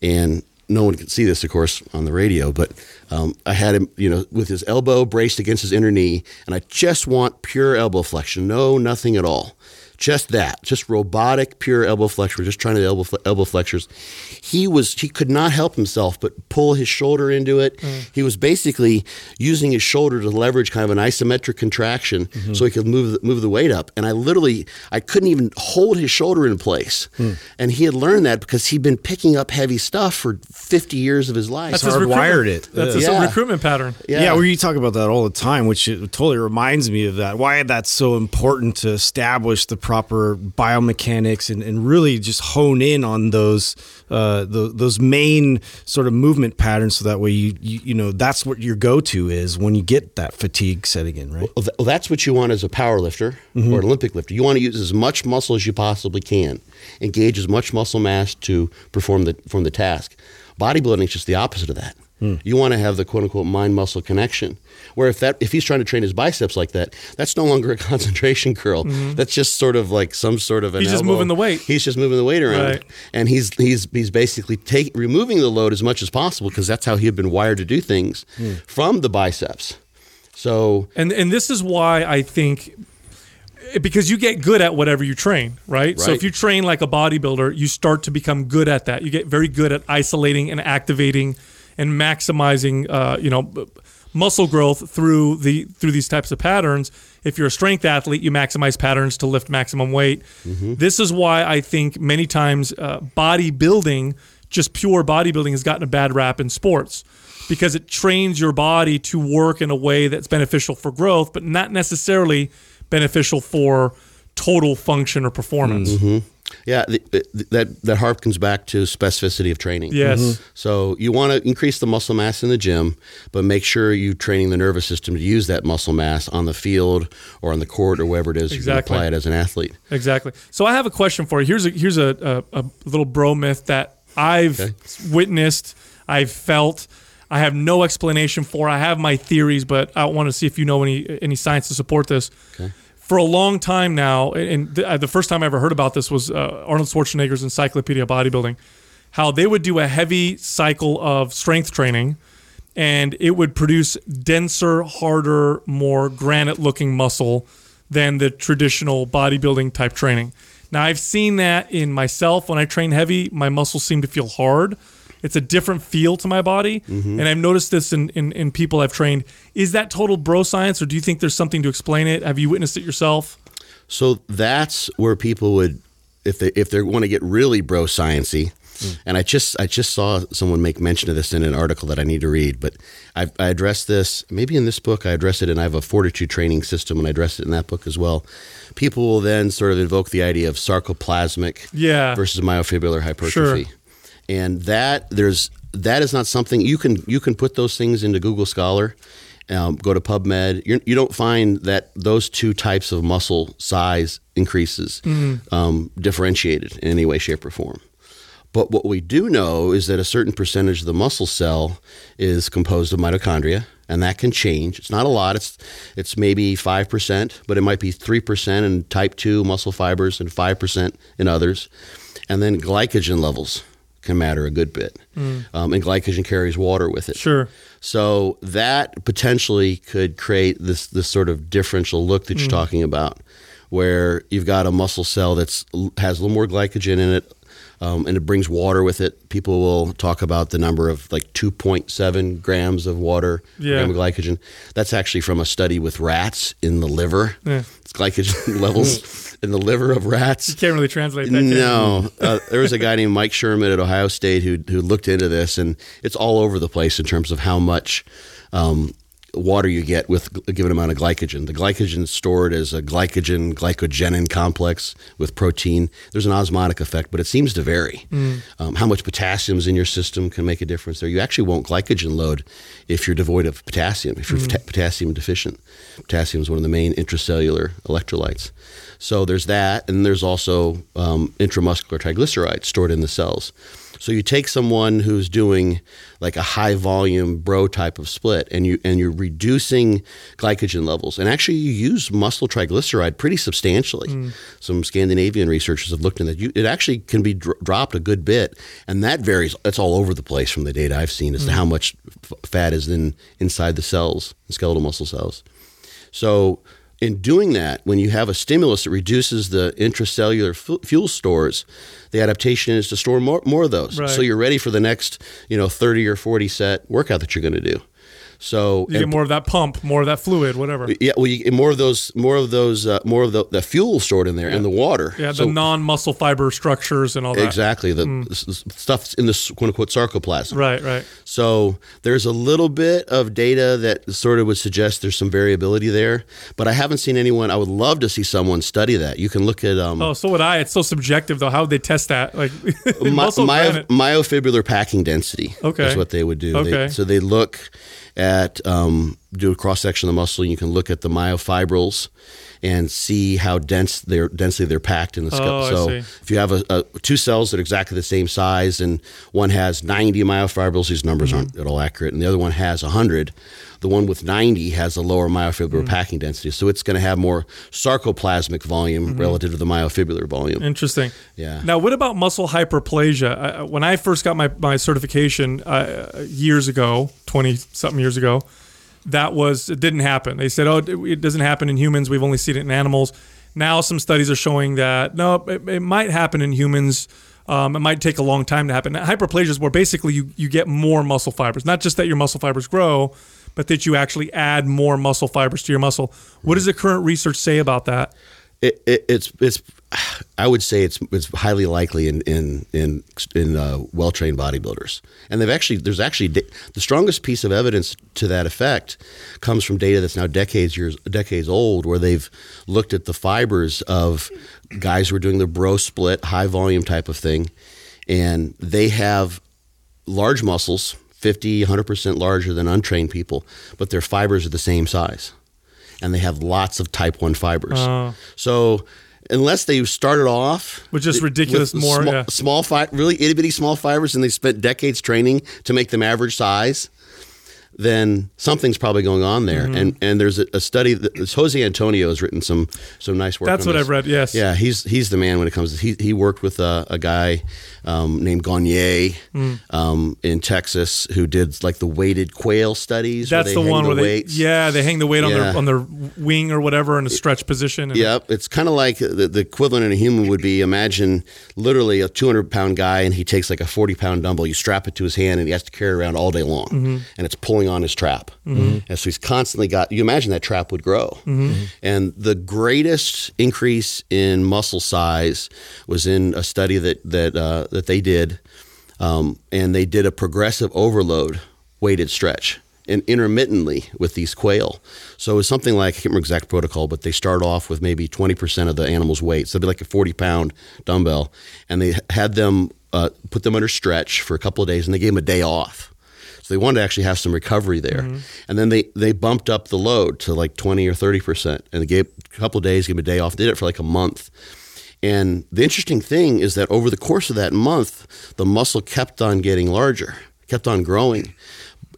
And no one could see this, of course, on the radio, but um, I had him, you know, with his elbow braced against his inner knee, and I just want pure elbow flexion, no, nothing at all. Just that, just robotic, pure elbow flexion. We're just trying to elbow elbow flexors. He was he could not help himself but pull his shoulder into it. Mm. He was basically using his shoulder to leverage kind of an isometric contraction mm-hmm. so he could move the, move the weight up. And I literally I couldn't even hold his shoulder in place. Hmm. And he had learned that because he'd been picking up heavy stuff for 50 years of his life. That's It's his hardwired it. That's his Yeah. recruitment pattern. Yeah. where you talk about that all the time, which it totally reminds me of that. Why that's so important to establish the proper biomechanics and, and really just hone in on those uh, the, those main sort of movement patterns, so that way you, you you know that's what your go to is when you get that fatigue setting in, right? Well, that's what you want as a power lifter or an Olympic lifter. You want to use as much muscle as you possibly can, engage as much muscle mass to perform the perform the task. Bodybuilding is just the opposite of that. Hmm. You want to have the quote unquote mind muscle connection. Where if that if he's trying to train his biceps like that, that's no longer a concentration curl. Mm-hmm. That's just sort of like some sort of an He's just elbow. moving the weight. He's just moving the weight around, Right. and he's he's he's basically take, removing the load as much as possible because that's how he had been wired to do things hmm. from the biceps. So And and this is why I think because you get good at whatever you train, right? So if you train like a bodybuilder, you start to become good at that. You get very good at isolating and activating and maximizing, uh, you know, muscle growth through the through these types of patterns. If you're a strength athlete, you maximize patterns to lift maximum weight. This is why I think many times uh, bodybuilding, just pure bodybuilding, has gotten a bad rap in sports because it trains your body to work in a way that's beneficial for growth, but not necessarily beneficial for total function or performance. Yeah, the, the, that that harkens back to specificity of training. Yes. Mm-hmm. So you want to increase the muscle mass in the gym, but make sure you're training the nervous system to use that muscle mass on the field or on the court or wherever it is you can Exactly. apply it as an athlete. Exactly. So I have a question for you. Here's a here's a, a, a little bro myth that I've Okay. witnessed, I've felt. I have no explanation for. I have my theories, but I want to see if you know any any science to support this. For a long time now, and the, uh, first time I ever heard about this was uh, Arnold Schwarzenegger's Encyclopedia Bodybuilding. how they would do a heavy cycle of strength training and it would produce denser, harder, more granite looking muscle than the traditional bodybuilding type training. Now, I've seen that in myself when I train heavy, my muscles seem to feel hard. It's a different feel to my body. Mm-hmm. And I've noticed this in, in, in people I've trained. Is that total bro science, or do you think there's something to explain it? Have you witnessed it yourself? So that's where people would, if they if they want to get really bro sciency, hmm. and I just I just saw someone make mention of this in an article that I need to read. But I, I addressed this maybe in this book. I address it, and I have a fortitude training system, and I address it in that book as well. People will then sort of invoke the idea of sarcoplasmic Yeah. versus myofibrillar hypertrophy, and that there's that is not something you can you can put those things into Google Scholar. Um, go to PubMed. You're, you don't find that those two types of muscle size increases um, differentiated in any way, shape, or form. But what we do know is that a certain percentage of the muscle cell is composed of mitochondria, and that can change. It's not a lot. It's it's maybe five percent, but it might be three percent in type two muscle fibers and five percent in others. And then glycogen levels can matter a good bit, um, and glycogen carries water with it. Sure. So that potentially could create this this sort of differential look that you're talking about, where you've got a muscle cell that's has a little more glycogen in it, um, and it brings water with it. People will talk about the number of like 2.7 grams of water, Yeah. gram of glycogen. That's actually from a study with rats in the liver. Yeah. It's glycogen levels in the liver of rats. You can't really translate that. No, uh, there was a guy named Mike Sherman at Ohio State who who looked into this, and it's all over the place in terms of how much um, water you get with a given amount of glycogen. The glycogen is stored as a glycogen glycogenin complex with protein. There's an osmotic effect, but it seems to vary. Um, how much potassium is in your system can make a difference there. You actually won't glycogen load if you're devoid of potassium, if you're pota- potassium deficient. Potassium is one of the main intracellular electrolytes. So there's that, and there's also um, intramuscular triglycerides stored in the cells. So you take someone who's doing like a high volume bro type of split, and you and you're reducing glycogen levels, and actually you use muscle triglyceride pretty substantially. Hmm. Some Scandinavian researchers have looked into that. You, it actually can be dr- dropped a good bit, and that varies. it's all over the place from the data I've seen as to hmm. how much f- fat is in inside the cells, the skeletal muscle cells. So, in doing that, when you have a stimulus that reduces the intracellular fu- fuel stores, the adaptation is to store more, more of those. Right. So you're ready for the next, you know, 30 or 40 set workout that you're going to do. So You get more of that pump, more of that fluid, whatever. yeah, well, you get more of those, more of those, uh, more of the, the fuel stored in there and the water. Yeah, So- the non-muscle fiber structures and all that. exactly the, the s- stuff in the quote unquote sarcoplasm. Right, right. So there's a little bit of data that sort of would suggest there's some variability there, but I haven't seen anyone. I would love to see someone study that. You can look at um, Oh, so would I. It's so subjective though. How would they test that? Like my, muscle myo- granite. packing density. Okay. is what they would do. Okay. They, so they look at um, do a cross section of the muscle. You can look at the myofibrils and see how dense they're densely they're packed in the skull. Oh, so if you have a, a two cells that are exactly the same size and one has 90 myofibrils, these numbers aren't Mm-hmm. at all accurate, and the other one has 100. The one with 90 has a lower myofibrillar Mm. packing density, so it's going to have more sarcoplasmic volume relative to the myofibrillar volume. Interesting. Yeah. Now, what about muscle hyperplasia? I, when I first got my, my certification uh, years ago, 20 something years ago, that was, it didn't happen. They said, oh, it doesn't happen in humans. We've only seen it in animals. Now, some studies are showing that, no, it, it might happen in humans. Um, it might take a long time to happen. Hyperplasia is where basically you, you get more muscle fibers. Not just that your muscle fibers grow, but that you actually add more muscle fibers to your muscle. What does the current research say about that? It, it, it's it's I would say it's it's highly likely in in in, in uh, well trained bodybuilders, and they've actually there's actually da- the strongest piece of evidence to that effect comes from data that's now decades years decades old, where they've looked at the fibers of guys who are doing the bro split high volume type of thing, and they have large muscles. 50, 100% larger than untrained people, but their fibers are the same size and they have lots of type 1 fibers. Oh. So unless they started off With just ridiculous with more, small, yeah. small fi- really itty bitty small fibers, and they spent decades training to make them average size, then something's probably going on there. Mm-hmm. And and there's a, a study that Jose Antonio has written some some nice work. That's what this. I've read, yes. Yeah, he's he's the man when it comes. to He he worked with a, a guy um, named Gonyea Mm. um, in Texas who did like the weighted quail studies. That's the one where they weights. yeah they hang the weight on their on their wing or whatever in a stretch position. And Yep, it's kind of like the, the equivalent in a human would be imagine literally a 200 pound guy and he takes like a 40 pound dumbbell, you strap it to his hand and he has to carry it around all day long Mm-hmm. and it's pulling on his trap. And so he's constantly got, you imagine that trap would grow. Mm-hmm. And the greatest increase in muscle size was in a study that, that, uh, that they did. Um, and they did a progressive overload weighted stretch and intermittently with these quail. So it was something like, I can't remember exact protocol, but they start off with maybe 20% of the animal's weight. So it'd be like a 40 pound dumbbell. And they had them uh, put them under stretch for a couple of days and they gave them a day off. So they wanted to actually have some recovery there. Mm-hmm. And then they, they bumped up the load to like 20 or 30%. And they gave a couple of days, gave a day off, did it for like a month. And the interesting thing is that over the course of that month, the muscle kept on getting larger, kept on growing.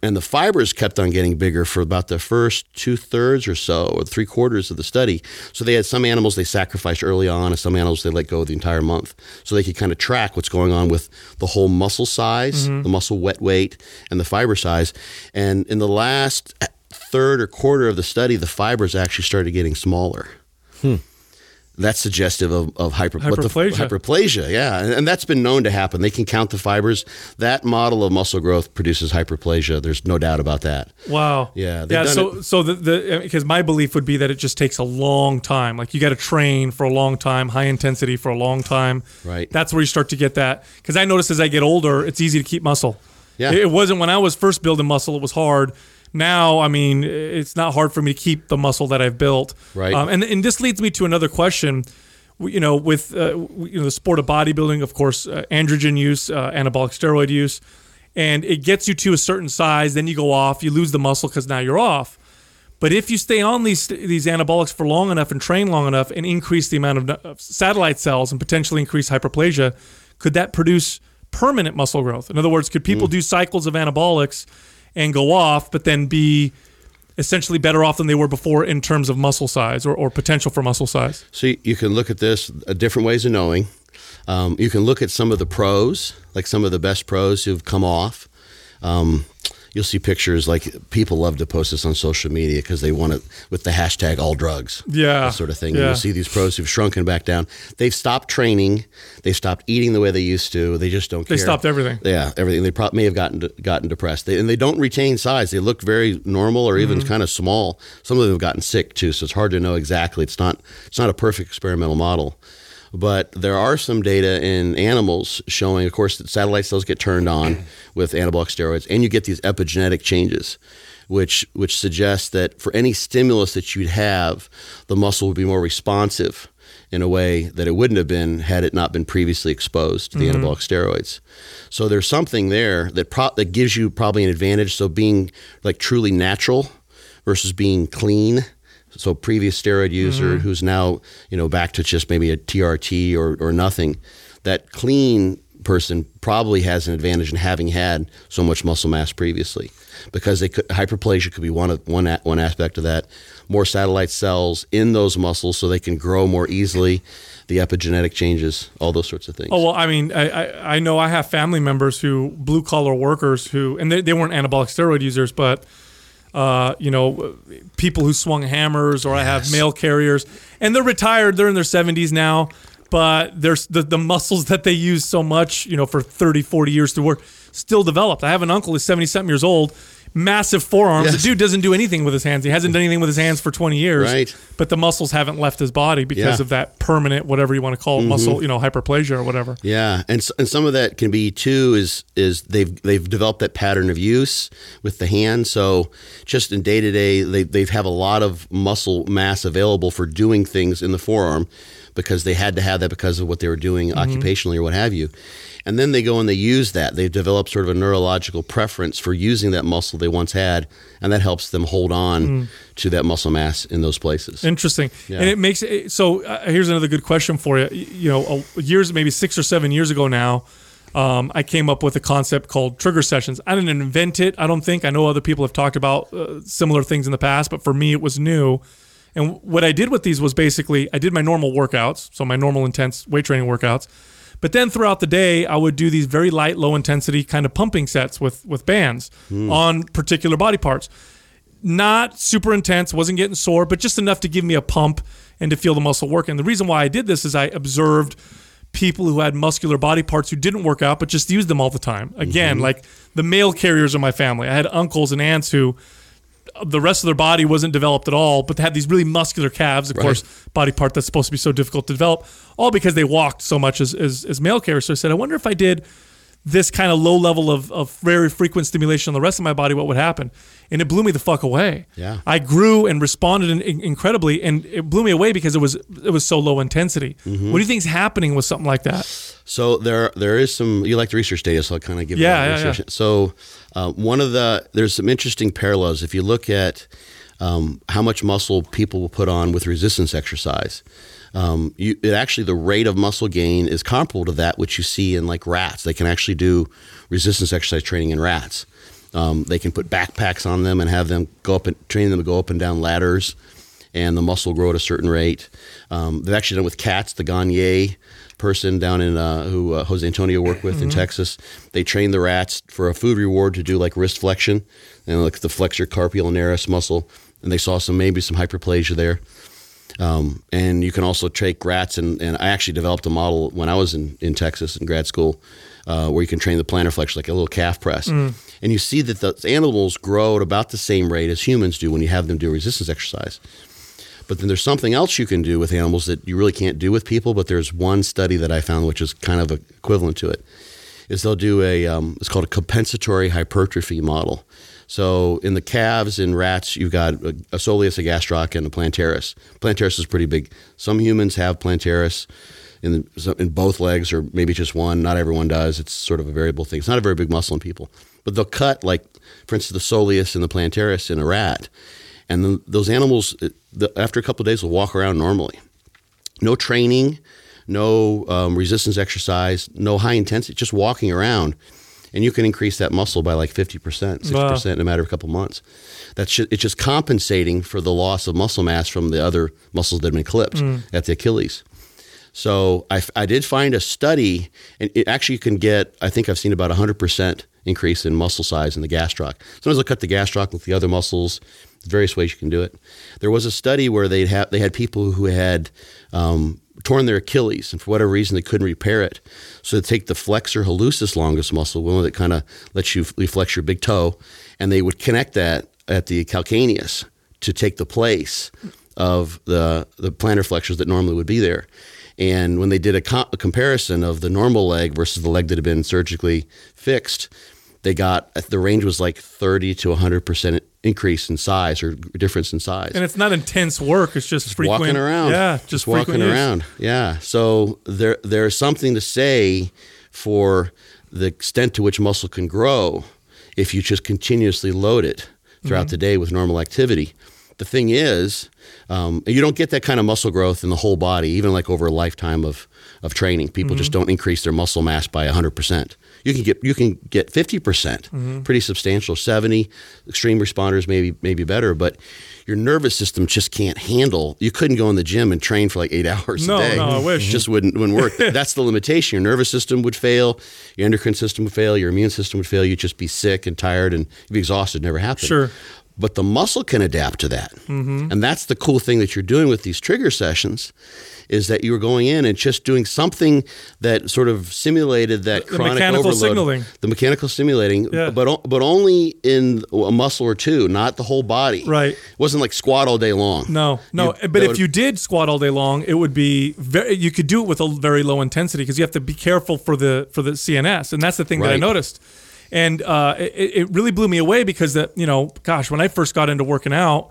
And the fibers kept on getting bigger for about the first two thirds or so, or three quarters of the study. So they had some animals they sacrificed early on, and some animals they let go the entire month. So they could kind of track what's going on with the whole muscle size, mm-hmm. the muscle wet weight, and the fiber size. And in the last eh, third or quarter of the study, the fibers actually started getting smaller hmm. That's suggestive of, of hyper, what the- Hyperplasia. hyperplasia, yeah. And, and that's been known to happen. They can count the fibers. That model of muscle growth produces hyperplasia. There's no doubt about that. Wow. Yeah, Yeah. So, it- so the, the because my belief would be that it just takes a long time. Like you got to train for a long time, high intensity for a long time. Right. That's where you start to get that. Because I notice as I get older, it's easy to keep muscle. Yeah. It wasn't when I was first building muscle; it was hard. Now, I mean, it's not hard for me to keep the muscle that I've built. Right. Um, and and this leads me to another question. You know, with uh, you know the sport of bodybuilding, of course, uh, androgen use, uh, anabolic steroid use, and it gets you to a certain size. Then you go off, you lose the muscle because now you're off. But if you stay on these these anabolics for long enough and train long enough and increase the amount of of satellite cells and potentially increase hyperplasia, could that produce permanent muscle growth? In other words, could people do cycles of anabolics and go off, but then be essentially better off than they were before in terms of muscle size or, or potential for muscle size? So you, can look at this uh, different ways of knowing. Um, you can look at some of the pros, like some of the best pros who've come off. Um, you'll see pictures like people love to post this on social media because they want it with the hashtag all drugs. Yeah, sort of thing. yeah. You'll see these pros who've shrunken back down. They've stopped training. They've stopped eating the way they used to. They just don't They care. stopped everything. Yeah, everything. They probably may have gotten gotten depressed, they, and they don't retain size. They look very normal or even mm-hmm. kind of small. Some of them have gotten sick too, so it's hard to know exactly. It's not it's not a perfect experimental model, but there are some data in animals showing, of course, that satellite cells get turned on with anabolic steroids, and you get these epigenetic changes. Which, which suggests that for any stimulus that you'd have, the muscle would be more responsive in a way that it wouldn't have been had it not been previously exposed to the mm-hmm. anabolic steroids. So there's something there that pro- that gives you probably an advantage. So being like truly natural versus being clean. So previous steroid user mm-hmm. who's now you know back to just maybe a TRT or or nothing. That clean person probably has an advantage in having had so much muscle mass previously because they could, hyperplasia could be one of, one one aspect of that. More satellite cells in those muscles so they can grow more easily. The epigenetic changes all those sorts of things. Oh well, I mean, I, I I know I have family members who blue collar workers who, and they, they weren't anabolic steroid users, but uh, you know, people who swung hammers, or I have mail carriers, and they're retired. They're in their seventies now, but there's the, the muscles that they use so much, you know, for 30, 40 years to work, still developed. I have an uncle who's seventy something years old. Massive forearms. Yes. The dude doesn't do anything with his hands. He hasn't done anything with his hands for 20 years. Right. But the muscles haven't left his body because Yeah. Mm-hmm. of that permanent, whatever you want to call it, muscle, you know, hyperplasia or whatever. Yeah, and and some of that can be too is is they've they've developed that pattern of use with the hand. So just in day to day, they they have a lot of muscle mass available for doing things in the forearm because they had to have that because of what they were doing occupationally or what have you. And then they go and they use that. They've developed sort of a neurological preference for using that muscle they once had, and that helps them hold on to that muscle mass in those places. Interesting. Yeah. And it makes it, so. Uh, here's another good question for you. You know, years maybe six or seven years ago now, um, I came up with a concept called trigger sessions. I didn't invent it. I don't think. I know other people have talked about uh, similar things in the past, but for me, it was new. And what I did with these was basically I did my normal workouts, so my normal intense weight training workouts. But then throughout the day, I would do these very light, low intensity kind of pumping sets with with bands hmm. on particular body parts. Not super intense, wasn't getting sore, but just enough to give me a pump and to feel the muscle work. And the reason why I did this is I observed people who had muscular body parts who didn't work out but just used them all the time. Again, mm-hmm. like the mail carriers of my family. I had uncles and aunts who the rest of their body wasn't developed at all, but they had these really muscular calves, of course, body part that's supposed to be so difficult to develop, all because they walked so much as, as, as mail carriers. So I said, I wonder if I did this kind of low level of, of very frequent stimulation on the rest of my body, what would happen? And it blew me the fuck away. Yeah. I grew and responded in, in- incredibly, and it blew me away because it was it was so low intensity. Mm-hmm. What do you think is happening with something like that? So there, there is some. You like the research data, so I'll kind of give. you Yeah, yeah, research. So uh, one of the there's some interesting parallels if you look at um, how much muscle people will put on with resistance exercise. Um, you, it actually the rate of muscle gain is comparable to that which you see in like rats. They can actually do resistance exercise training in rats. Um, they can put backpacks on them and have them go up and train them to go up and down ladders and the muscle grow at a certain rate. Um, they've actually done with cats. The Gonyea person down in uh, who uh, Jose Antonio worked with in Texas, they trained the rats for a food reward to do like wrist flexion and like the flexor carpi ulnaris muscle, and they saw some maybe some hyperplasia there. Um, and you can also take rats, and, and I actually developed a model when I was in, in Texas in grad school uh, where you can train the plantar flex like a little calf press. And you see that the animals grow at about the same rate as humans do when you have them do resistance exercise. But then there's something else you can do with animals that you really can't do with people. But there's one study that I found which is kind of equivalent to it. Is they'll do a um, it's called a compensatory hypertrophy model. So in the calves in rats, you've got a, a soleus, a gastroc, and a plantaris. Plantaris is pretty big. Some humans have plantaris in the, in both legs, or maybe just one. Not everyone does. It's sort of a variable thing. It's not a very big muscle in people, but they'll cut like, for instance, the soleus and the plantaris in a rat, and those animals the, after a couple of days will walk around normally. No training, no um, resistance exercise, no high intensity, just walking around. And you can increase that muscle by like 50%, 60% in a matter of a couple months. That's it's just compensating for the loss of muscle mass from the other muscles that have been clipped mm. at the Achilles. So I, I did find a study, and it actually you can get, I think I've seen about 100% increase in muscle size in the gastroc. Sometimes they'll cut the gastroc with the other muscles. Various ways you can do it. There was a study where they'd have, they had people who had um, torn their Achilles, and for whatever reason they couldn't repair it. So they take the flexor hallucis longus muscle, one that kind of lets you flex your big toe, and they would connect that at the calcaneus to take the place of the the plantar flexors that normally would be there. And when they did a, co- a comparison of the normal leg versus the leg that had been surgically fixed, they got the range was like 30 to 100 percent increase in size or difference in size. And it's not intense work; it's just frequent walking around, Yeah, just, frequent walking use. around. Yeah. So there there's something to say for the extent to which muscle can grow if you just continuously load it throughout Mm-hmm. the day with normal activity. The thing is, um, you don't get that kind of muscle growth in the whole body, even like over a lifetime of, of training. People just Mm-hmm. don't increase their muscle mass by 100%. You can get you can get 50%, Mm-hmm. pretty substantial. 70 extreme responders maybe maybe better, but your nervous system just can't handle. You couldn't go in the gym and train for like 8 hours No, a day. no, I wish. It just wouldn't wouldn't work. That's the limitation. Your nervous system would fail, your endocrine system would fail, your immune system would fail. You'd just be sick and tired and you'd be exhausted. Never happen. Sure. But the muscle can adapt to that. Mm-hmm. And that's the cool thing that you're doing with these trigger sessions is that you're going in and just doing something that sort of simulated that The chronic mechanical overload. signaling. The mechanical stimulating, Yeah. but but only in a muscle or two, not the whole body. Right. It wasn't like squat all day long. No, no. You- but if would- you did squat all day long, it would be very. You could do it with a very low intensity because you have to be careful for the for the CNS, and that's the thing that I noticed. And uh, it, it really blew me away because that you know, gosh, when I first got into working out,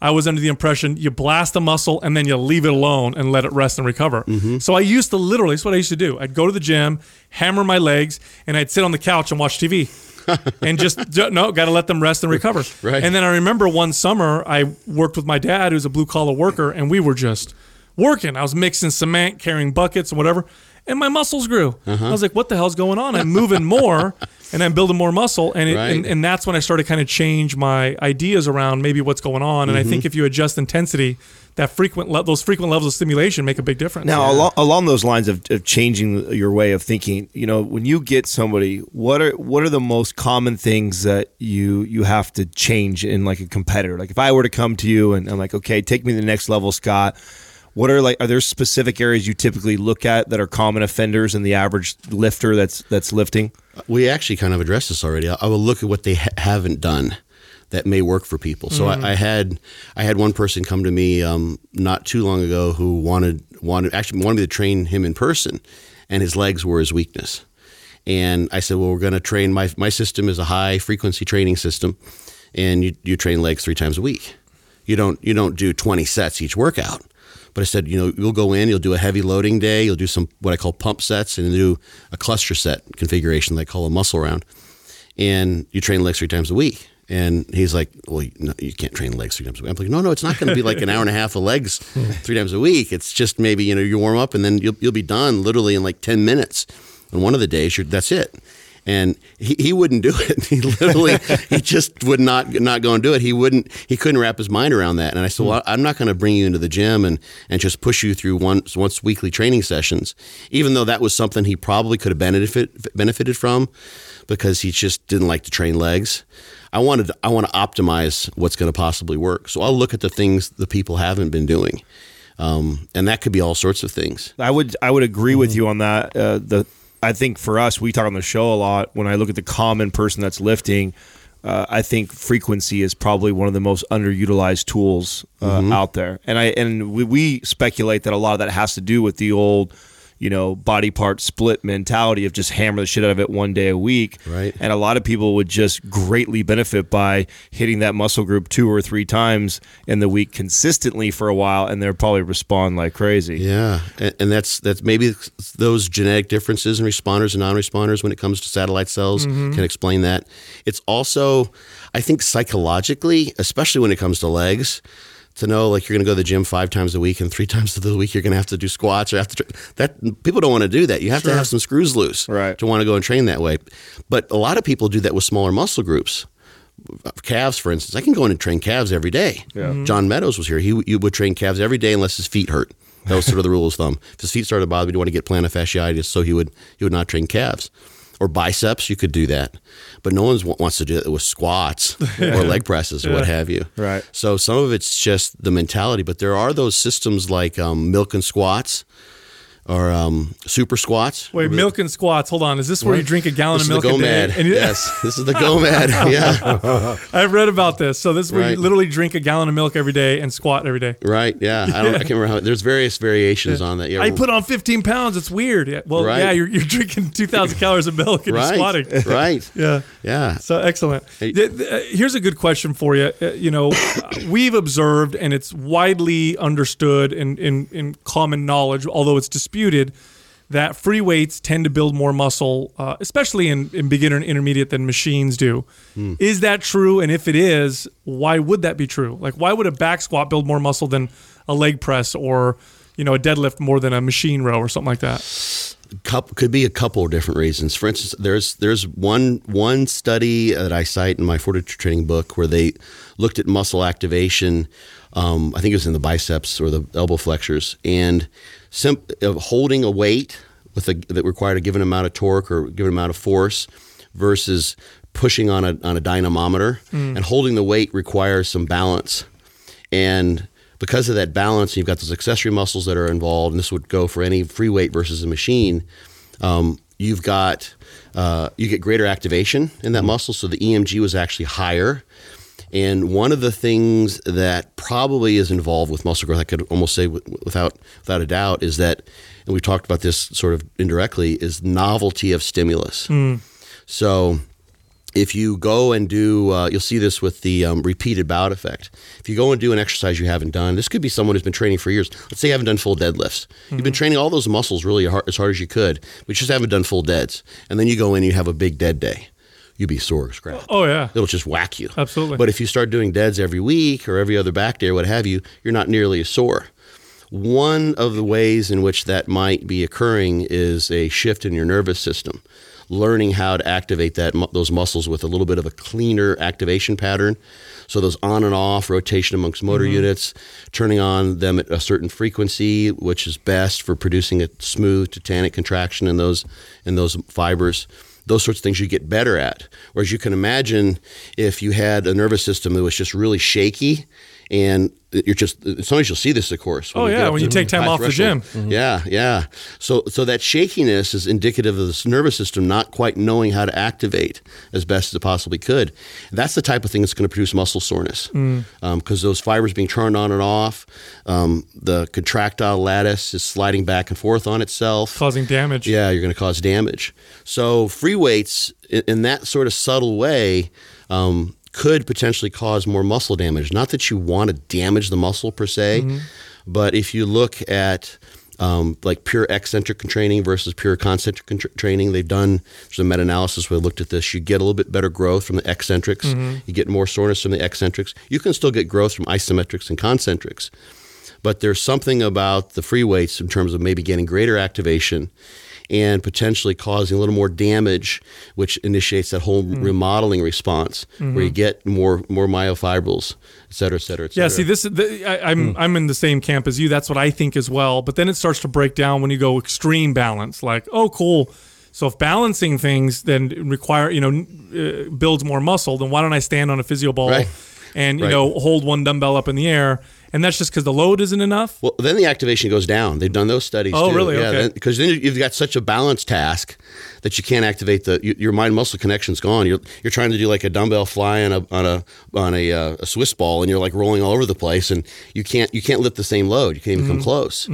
I was under the impression you blast a muscle and then you leave it alone and let it rest and recover. Mm-hmm. So I used to literally, that's what I used to do. I'd go to the gym, hammer my legs, and I'd sit on the couch and watch TV. and just no, got to let them rest and recover. Right. And then I remember one summer I worked with my dad, who's a blue collar worker, and we were just working. I was mixing cement, carrying buckets, and whatever. and my muscles grew. Uh-huh. I was like, what the hell's going on? I'm moving more and I'm building more muscle. And, it, Right. and, and that's when I started kind of change my ideas around maybe what's going on. And I Mm-hmm. think if you adjust intensity, that frequent le- those frequent levels of stimulation make a big difference. Now, along, along those lines of, of changing your way of thinking, you know, when you get somebody, what are what are the most common things that you you have to change in like a competitor? Like if I were to come to you and I'm like, okay, take me to the next level, Scott. What are like? Are there specific areas you typically look at that are common offenders in the average lifter that's that's lifting? We actually kind of addressed this already. I I will look at what they ha- haven't done that may work for people. So I, I had I had one person come to me um, not too long ago who wanted wanted actually wanted me to train him in person, and his legs were his weakness. And I said, well, we're going to train my my system is a high frequency training system, and you you train legs three times a week. You don't you don't do twenty sets each workout. But I said, you know, you'll go in, you'll do a heavy loading day, you'll do some what I call pump sets, and do a cluster set configuration that I call a muscle round, and you train legs three times a week. And he's like, well, you, no, you can't train legs three times a week. I'm like, no, no, it's not going to be like an hour and a half of legs three times a week. It's just maybe you know you warm up and then you'll you'll be done literally in like ten minutes. On one of the days, you're, that's it. And he, he wouldn't do it. He literally he just would not not go and do it. He wouldn't. He couldn't wrap his mind around that. And I said, well, I'm not going to bring you into the gym and and just push you through once once weekly training sessions, even though that was something he probably could have benefit, benefited from, because he just didn't like to train legs. I wanted I want to optimize what's going to possibly work. So I'll look at the things the people haven't been doing, um, and that could be all sorts of things. I would I would agree with you on that. Uh, the I think for us, we talk on the show a lot. When I look at the common person that's lifting, uh, I think frequency is probably one of the most underutilized tools uh, out there. And I and we, we speculate that a lot of that has to do with the old, you know, body part split mentality of just hammer the shit out of it one day a week. Right. And a lot of people would just greatly benefit by hitting that muscle group two or three times in the week consistently for a while, and they'll probably respond like crazy. Yeah, and, and that's that's maybe those genetic differences in responders and non-responders when it comes to satellite cells mm-hmm. can explain that. It's also, I think, psychologically, especially when it comes to legs, to know like you're going to go to the gym five times a week and three times of the week you're going to have to do squats or have to that people don't want to do that. You have to have some screws loose Right. to want to go and train that way. But a lot of people do that with smaller muscle groups calves, for instance. I can go in and train calves every day. John mm-hmm. Meadows was here. He, he would train calves every day unless his feet hurt. That was sort of the rule of thumb. If his feet started to bother, he'd want to get plantar fasciitis, so he would he would not train calves. Or biceps, you could do that, but no one wants to do it with squats or leg presses or what have you. Right. So some of it's just the mentality, but there are those systems like um, milk and squats or um, super squats. Wait, milk and squats. Hold on. Is this where you drink a gallon This of the milk a day? And you- yes, this is the GOMAD. Yeah. I've read about this. So this is where you literally drink a gallon of milk every day and squat every day. Right. Yeah. I don't. I can't remember how. There's various variations on that. Yeah. I put on 15 pounds. It's weird. Yeah. Well, Right. yeah, you're, you're drinking 2,000 calories of milk and right. you're squatting. Right. Yeah. Yeah. So excellent. Hey. Uh, Here's a good question for you. Uh, you know, we've observed, and it's widely understood in, in, in common knowledge, although it's disputed, that free weights tend to build more muscle, uh, especially in, in beginner and intermediate, than machines do. Hmm. Is that true? And if it is, why would that be true? Like, why would a back squat build more muscle than a leg press or, you know, a deadlift more than a machine row or something like that? Could be a couple of different reasons. For instance, there's there's one one study that I cite in my fortitude training book where they looked at muscle activation. Um, I think it was in the biceps or the elbow flexors, and sim- of holding a weight with a that required a given amount of torque or a given amount of force versus pushing on a on a dynamometer and holding the weight requires some balance and because of that balance, you've got those accessory muscles that are involved, and this would go for any free weight versus a machine. Um, you've got uh, you get greater activation in that muscle, so the EMG was actually higher. And one of the things that probably is involved with muscle growth, I could almost say without without a doubt, is that, and we've talked about this sort of indirectly, is novelty of stimulus. So if you go and do, uh, you'll see this with the um, repeated bout effect. If you go and do an exercise you haven't done, this could be someone who's been training for years. Let's say you haven't done full deadlifts. You've been training all those muscles really hard, as hard as you could, but you just haven't done full deads. And then you go in and you have a big dead day. You'd be sore as crap. Oh, yeah. It'll just whack you. Absolutely. But if you start doing deads every week or every other back day or what have you, you're not nearly as sore. One of the ways in which that might be occurring is a shift in your nervous system, learning how to activate that those muscles with a little bit of a cleaner activation pattern. So those on and off rotation amongst motor mm-hmm. units, turning on them at a certain frequency, which is best for producing a smooth tetanic contraction in those in those fibers those sorts of things you get better at. Whereas you can imagine if you had a nervous system that was just really shaky and you're just sometimes you'll see this of course Oh, yeah, when you take time off the threshold. gym. yeah yeah so so that shakiness is indicative of this nervous system not quite knowing how to activate as best as it possibly could that's the type of thing that's going to produce muscle soreness Mm. because those fibers being turned on and off um, the contractile lattice is sliding back and forth on itself causing damage. yeah, you're going to cause damage. So free weights in, in that sort of subtle way um, could potentially cause more muscle damage. Not that you want to damage the muscle per se, but if you look at um, like pure eccentric training versus pure concentric training, they've done some meta-analysis where they looked at this. You get a little bit better growth from the eccentrics. You get more soreness from the eccentrics. You can still get growth from isometrics and concentrics but there's something about the free weights in terms of maybe getting greater activation and potentially causing a little more damage, which initiates that whole Mm. remodeling response where you get more more myofibrils, et cetera, et cetera, et cetera. Yeah, see, this is the, I, I'm I'm in the same camp as you. That's what I think as well. But then it starts to break down when you go extreme balance. Like, oh, cool. So if balancing things then require you know uh, builds more muscle, then why don't I stand on a physio ball Right. and you Right. know hold one dumbbell up in the air? And that's just because the load isn't enough. Well, then the activation goes down. They've done those studies. Oh, too. really? Yeah, Okay. Because then, you've got such a balance task that you can't activate the you, your mind muscle connection's gone. You're you're trying to do like a dumbbell fly on a on a on a, uh, a Swiss ball, and you're like rolling all over the place, and you can't you can't lift the same load. You can't even come Mm-hmm. close. I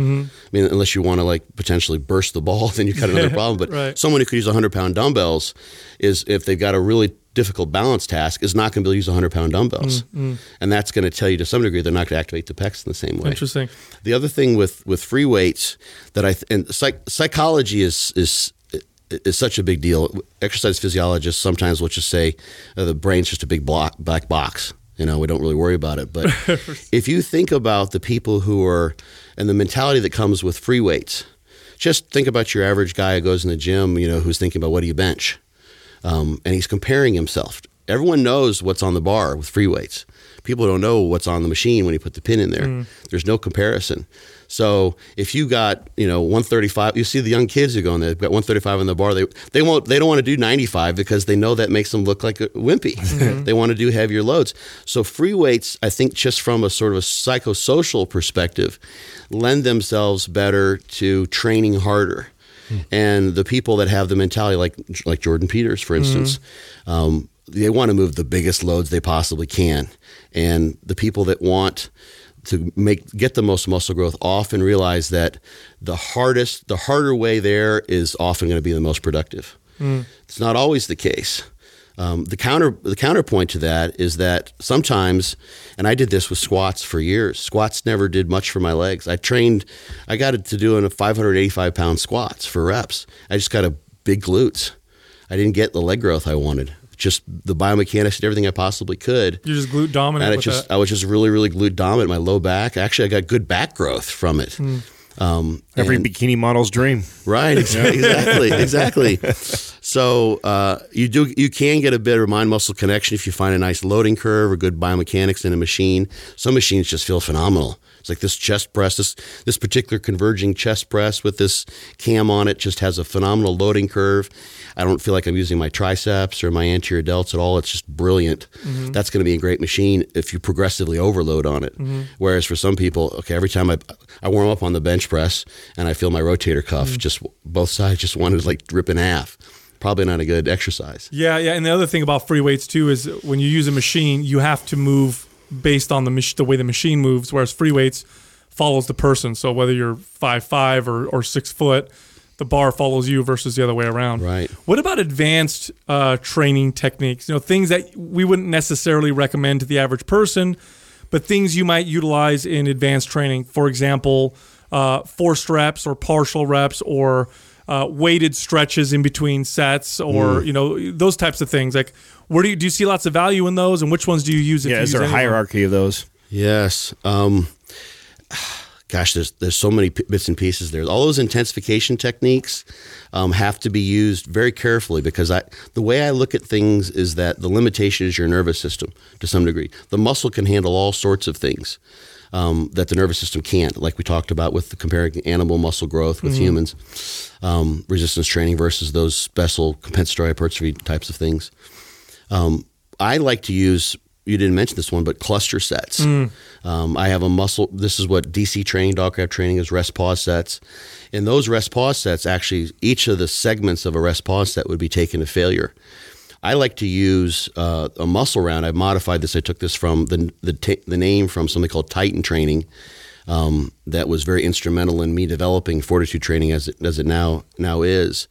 mean, unless you want to like potentially burst the ball, then you've got another problem. But Right. someone who could use a 100 pound dumbbells is if they've got a really difficult balance task is not going to be able to use 100 pound dumbbells and that's going to tell you to some degree they're not going to activate the pecs in the same way Interesting. the other thing with with free weights that I th- and psych- psychology is is is such a big deal. Exercise physiologists sometimes will just say uh, the brain's just a big block, black box. You know, we don't really worry about it. But if you think about the people who are and the mentality that comes with free weights, just think about your average guy who goes in the gym. You know, who's thinking about what do you bench, um, and he's comparing himself. Everyone knows what's on the bar with free weights. People don't know what's on the machine when you put the pin in there. There's no comparison. So if you got you know 135, you see the young kids who go in there, they've got 135 on the bar. They they won't they don't want to do 95 because they know that makes them look like a wimpy. they want to do heavier loads. So free weights, I think, just from a sort of a psychosocial perspective, lend themselves better to training harder. And the people that have the mentality, like like Jordan Peters, for instance, um, they want to move the biggest loads they possibly can. And the people that want to make get the most muscle growth often realize that the hardest, the harder way there is often going to be the most productive. It's not always the case. Um, the counter the counterpoint to that is that sometimes, and I did this with squats for years. Squats never did much for my legs. I trained, I got it to doing a 585 pound squats for reps. I just got a big glutes. I didn't get the leg growth I wanted. Just the biomechanics and everything I possibly could. You're just glute dominant. And I with just that. I was just really really glute dominant. My low back. Actually, I got good back growth from it. Hmm. Um, Every and- bikini model's dream. Right, exactly, exactly, exactly. So uh, you do you can get a better mind muscle connection if you find a nice loading curve or good biomechanics in a machine. Some machines just feel phenomenal. It's like this chest press, this this particular converging chest press with this cam on it just has a phenomenal loading curve. I don't feel like I'm using my triceps or my anterior delts at all. It's just brilliant. Mm-hmm. That's going to be a great machine if you progressively overload on it. Mm-hmm. Whereas for some people, okay, every time I I warm up on the bench press and I feel my rotator cuff mm-hmm. just both sides just wanted to like rip in half. Probably not a good exercise. Yeah, yeah. And the other thing about free weights too is when you use a machine, you have to move based on the mach- the way the machine moves, whereas free weights follows the person. So whether you're five five or, or six foot, the bar follows you versus the other way around. Right. What about advanced uh, training techniques? You know, things that we wouldn't necessarily recommend to the average person, but things you might utilize in advanced training. For example, uh, forced reps or partial reps or uh, weighted stretches in between sets or you know those types of things. Like, where do you do you see lots of value in those, and which ones do you use? If Yeah, you is use there a any hierarchy of those? Yes. Um, gosh, there's there's so many p- bits and pieces there. All those intensification techniques um, have to be used very carefully because I the way I look at things is that the limitation is your nervous system to some degree. The muscle can handle all sorts of things. Um, that the nervous system can't, like we talked about with the comparing animal muscle growth with humans, um, resistance training versus those special compensatory hypertrophy types of things. Um, I like to use. You didn't mention this one, but cluster sets. Um, I have a muscle. This is what DC training, Doggcrapp training is rest pause sets. In those rest pause sets, actually, each of the segments of a rest pause set would be taken to failure. I like to use uh, a muscle round. I've modified this. I took this from the the, ta the name from something called Titan Training. Um, that was very instrumental in me developing fortitude training as it, as it now now is,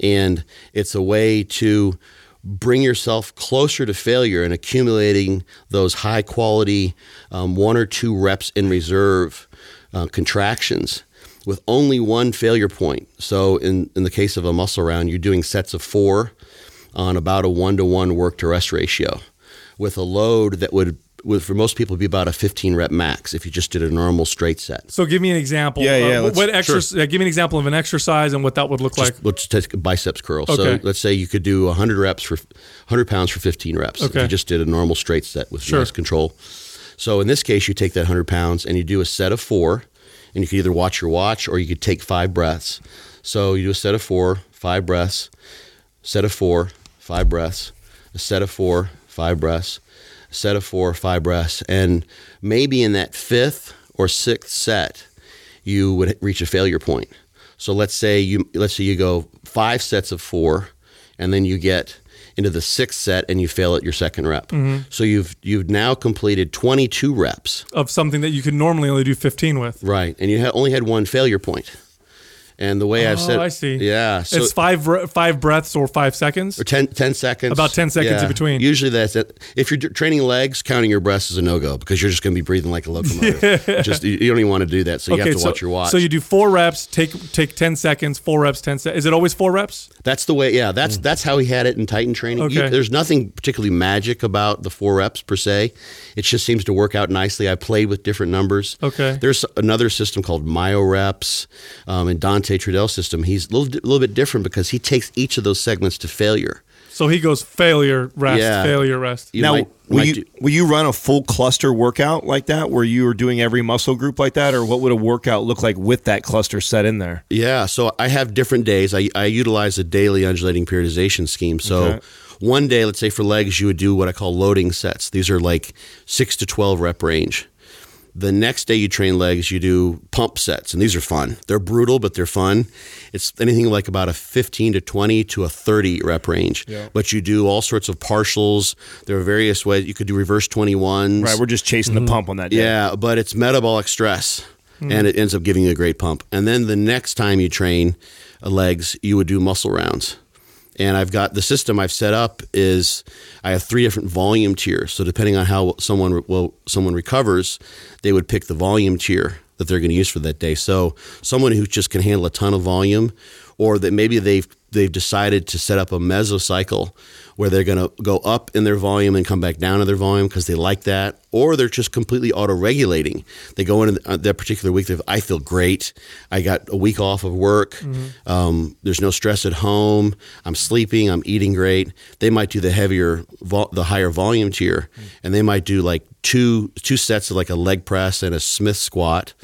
and it's a way to bring yourself closer to failure and accumulating those high quality um, one or two reps in reserve uh, contractions with only one failure point. So in in the case of a muscle round, you're doing sets of four on about a one to one work to rest ratio with a load that would, would for most people be about a 15 rep max if you just did a normal straight set. So give me an example. Yeah, yeah, Uh, what exercise? Uh, give me an example of an exercise and what that would look like. Let's take a biceps curl. Okay. So let's say you could do 100 reps for 100 pounds for 15 reps. If Okay. you just did a normal straight set with Sure. nice control. So in this case, you take that 100 pounds and you do a set of four, and you could either watch your watch or you could take five breaths. So you do a set of four, five breaths, set of four, five breaths, a set of four, five breaths, a set of four, five breaths, and maybe in that fifth or sixth set, you would reach a failure point. So let's say you let's say you go five sets of four, and then you get into the sixth set and you fail at your second rep. Mm-hmm. So you've you've now completed 22 reps, of something that you could normally only do 15 with. right? And you ha- only had one failure point. And the way I've Oh, said, I see. yeah, so it's five five breaths or five seconds. or 10, 10 seconds. About 10 seconds in between. Usually that's it. If you're training legs, counting your breaths is a no go because you're just going to be breathing like a locomotive. just you, you don't even want to do that. So you have to so, watch your watch. So you do four reps, take take 10 seconds, four reps, 10 seconds. Is it always four reps? That's the way. Yeah, that's that's how he had it in Titan training. You- Okay. there's nothing particularly magic about the four reps per se. It just seems to work out nicely. I played with different numbers. Okay. There's another system called MyoReps, um, and Dante Trudel's system. He's a little, di- little bit different because he takes each of those segments to failure. So he goes failure, rest, Yeah. failure, rest. You now, might- will might you do- will you run a full cluster workout like that, where you are doing every muscle group like that, or what would a workout look like with that cluster set in there? Yeah, so I have different days. I, I utilize a daily undulating periodization scheme. So Okay. one day, let's say for legs, you would do what I call loading sets. These are like six to 12 rep range. The next day you train legs, you do pump sets, and these are fun. They're brutal, but they're fun. It's anything like about a 15 to 20 to a 30 rep range. But you do all sorts of partials. There are various ways. You could do reverse 21s. Right, we're just chasing the pump on that. Day. Yeah, but it's metabolic stress, and it ends up giving you a great pump. And then the next time you train uh, legs, you would do muscle rounds. And I've got the system I've set up is I have three different volume tiers. So depending on how someone well someone recovers, they would pick the volume tier that they're going to use for that day. So someone who just can handle a ton of volume, or that maybe they've they've decided to set up a mesocycle where they're going to go up in their volume and come back down in their volume because they like that, or they're just completely auto regulating. They go into uh, that particular week. They I feel great. I got a week off of work. Um, there's no stress at home. I'm sleeping. I'm eating great. They might do the heavier, vol- the higher volume tier, and they might do like two two sets of like a leg press and a Smith squat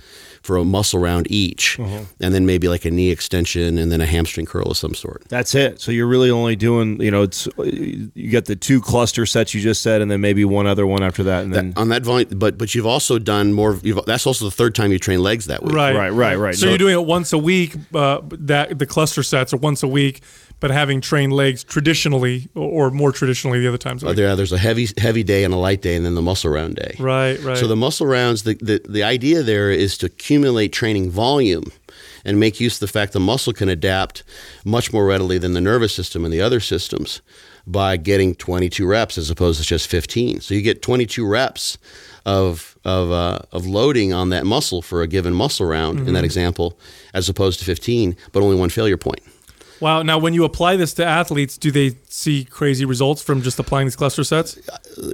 for a muscle round each, and then maybe like a knee extension and then a hamstring curl of some sort. That's it. So you're really only doing, you know, it's you got the two cluster sets you just said, and then maybe one other one after that, and then on that volume, but but you've also done more. You've, that's also the third time you train legs that week. Right. right, right, right. So No, you're doing it once a week. Uh, that the cluster sets are once a week, but having trained legs traditionally or, or more traditionally the other times. Uh, there, there's a heavy heavy day and a light day, and then the muscle round day. Right, right. So the muscle rounds, the, the the idea there is to accumulate training volume, and make use of the fact the muscle can adapt much more readily than the nervous system and the other systems by getting 22 reps as opposed to just 15. So you get 22 reps of of uh, of loading on that muscle for a given muscle round in Mm-hmm. that example, as opposed to 15, but only one failure point. Wow. Now, when you apply this to athletes, do they see crazy results from just applying these cluster sets?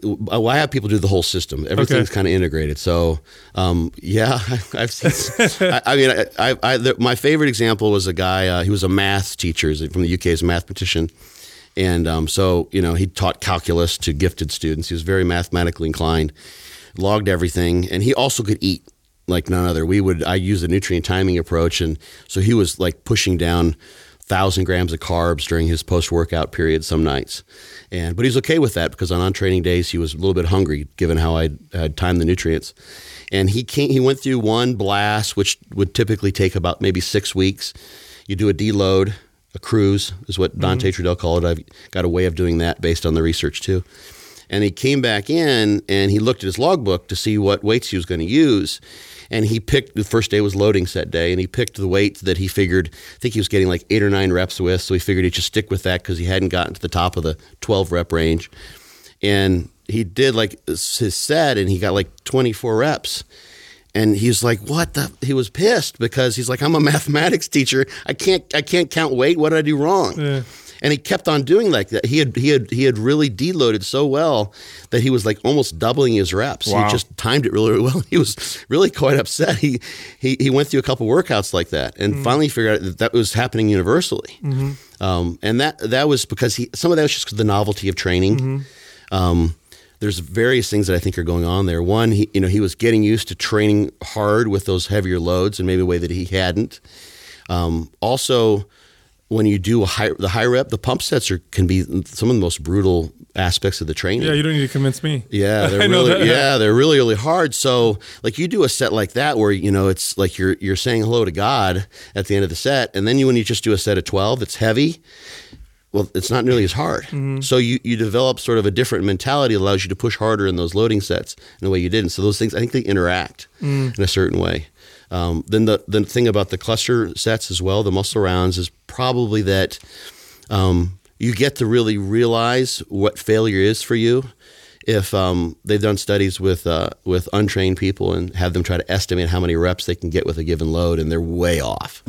Well, I have people do the whole system. Everything's Okay. kind of integrated. So, um, yeah, I've seen. I, I mean, I, I, I, the, my favorite example was a guy. Uh, he was a math teacher from the UK. He's a mathematician, and um, so you know he taught calculus to gifted students. He was very mathematically inclined. Logged everything, and he also could eat like none other. We would. I use the nutrient timing approach, and so he was like pushing down thousand grams of carbs during his post workout period some nights, and but he's okay with that because on on training days he was a little bit hungry given how I had timed the nutrients, and he came, he went through one blast which would typically take about maybe six weeks. You do a deload, a cruise is what Dante mm-hmm. Trudel called it. I've got a way of doing that based on the research too. And he came back in and he looked at his logbook to see what weights he was going to use. And he picked the first day was loading set day, and he picked the weight that he figured. I think he was getting like eight or nine reps with, so he figured he'd just stick with that because he hadn't gotten to the top of the twelve rep range. And he did like his set, and he got like twenty four reps. And he's like, "What the?" He was pissed because he's like, "I'm a mathematics teacher. I can't, I can't count weight. What did I do wrong?" And he kept on doing like that. He had, he had, he had really deloaded so well that he was like almost doubling his reps. Wow. He just timed it really, really well. He was really quite upset. He, he, he went through a couple workouts like that, and finally figured out that that was happening universally. Um, and that that was because he some of that was just the novelty of training. Um, there's various things that I think are going on there. One, he, you know, he was getting used to training hard with those heavier loads in maybe a way that he hadn't. Um, also, when you do a high, the high rep, the pump sets are can be some of the most brutal aspects of the training. Yeah, you don't need to convince me. Yeah, they're really yeah, they're really really hard. So like you do a set like that where you know it's like you're you're saying hello to God at the end of the set, and then you when you just do a set of twelve, it's heavy. Well, it's not nearly as hard. Mm-hmm. So you you develop sort of a different mentality that allows you to push harder in those loading sets in a way you didn't. So those things I think they interact Mm. in a certain way. Um, then the the thing about the cluster sets as well, the muscle rounds, is probably that um, you get to really realize what failure is for you. If um, they've done studies with uh, with untrained people and have them try to estimate how many reps they can get with a given load, and they're way off.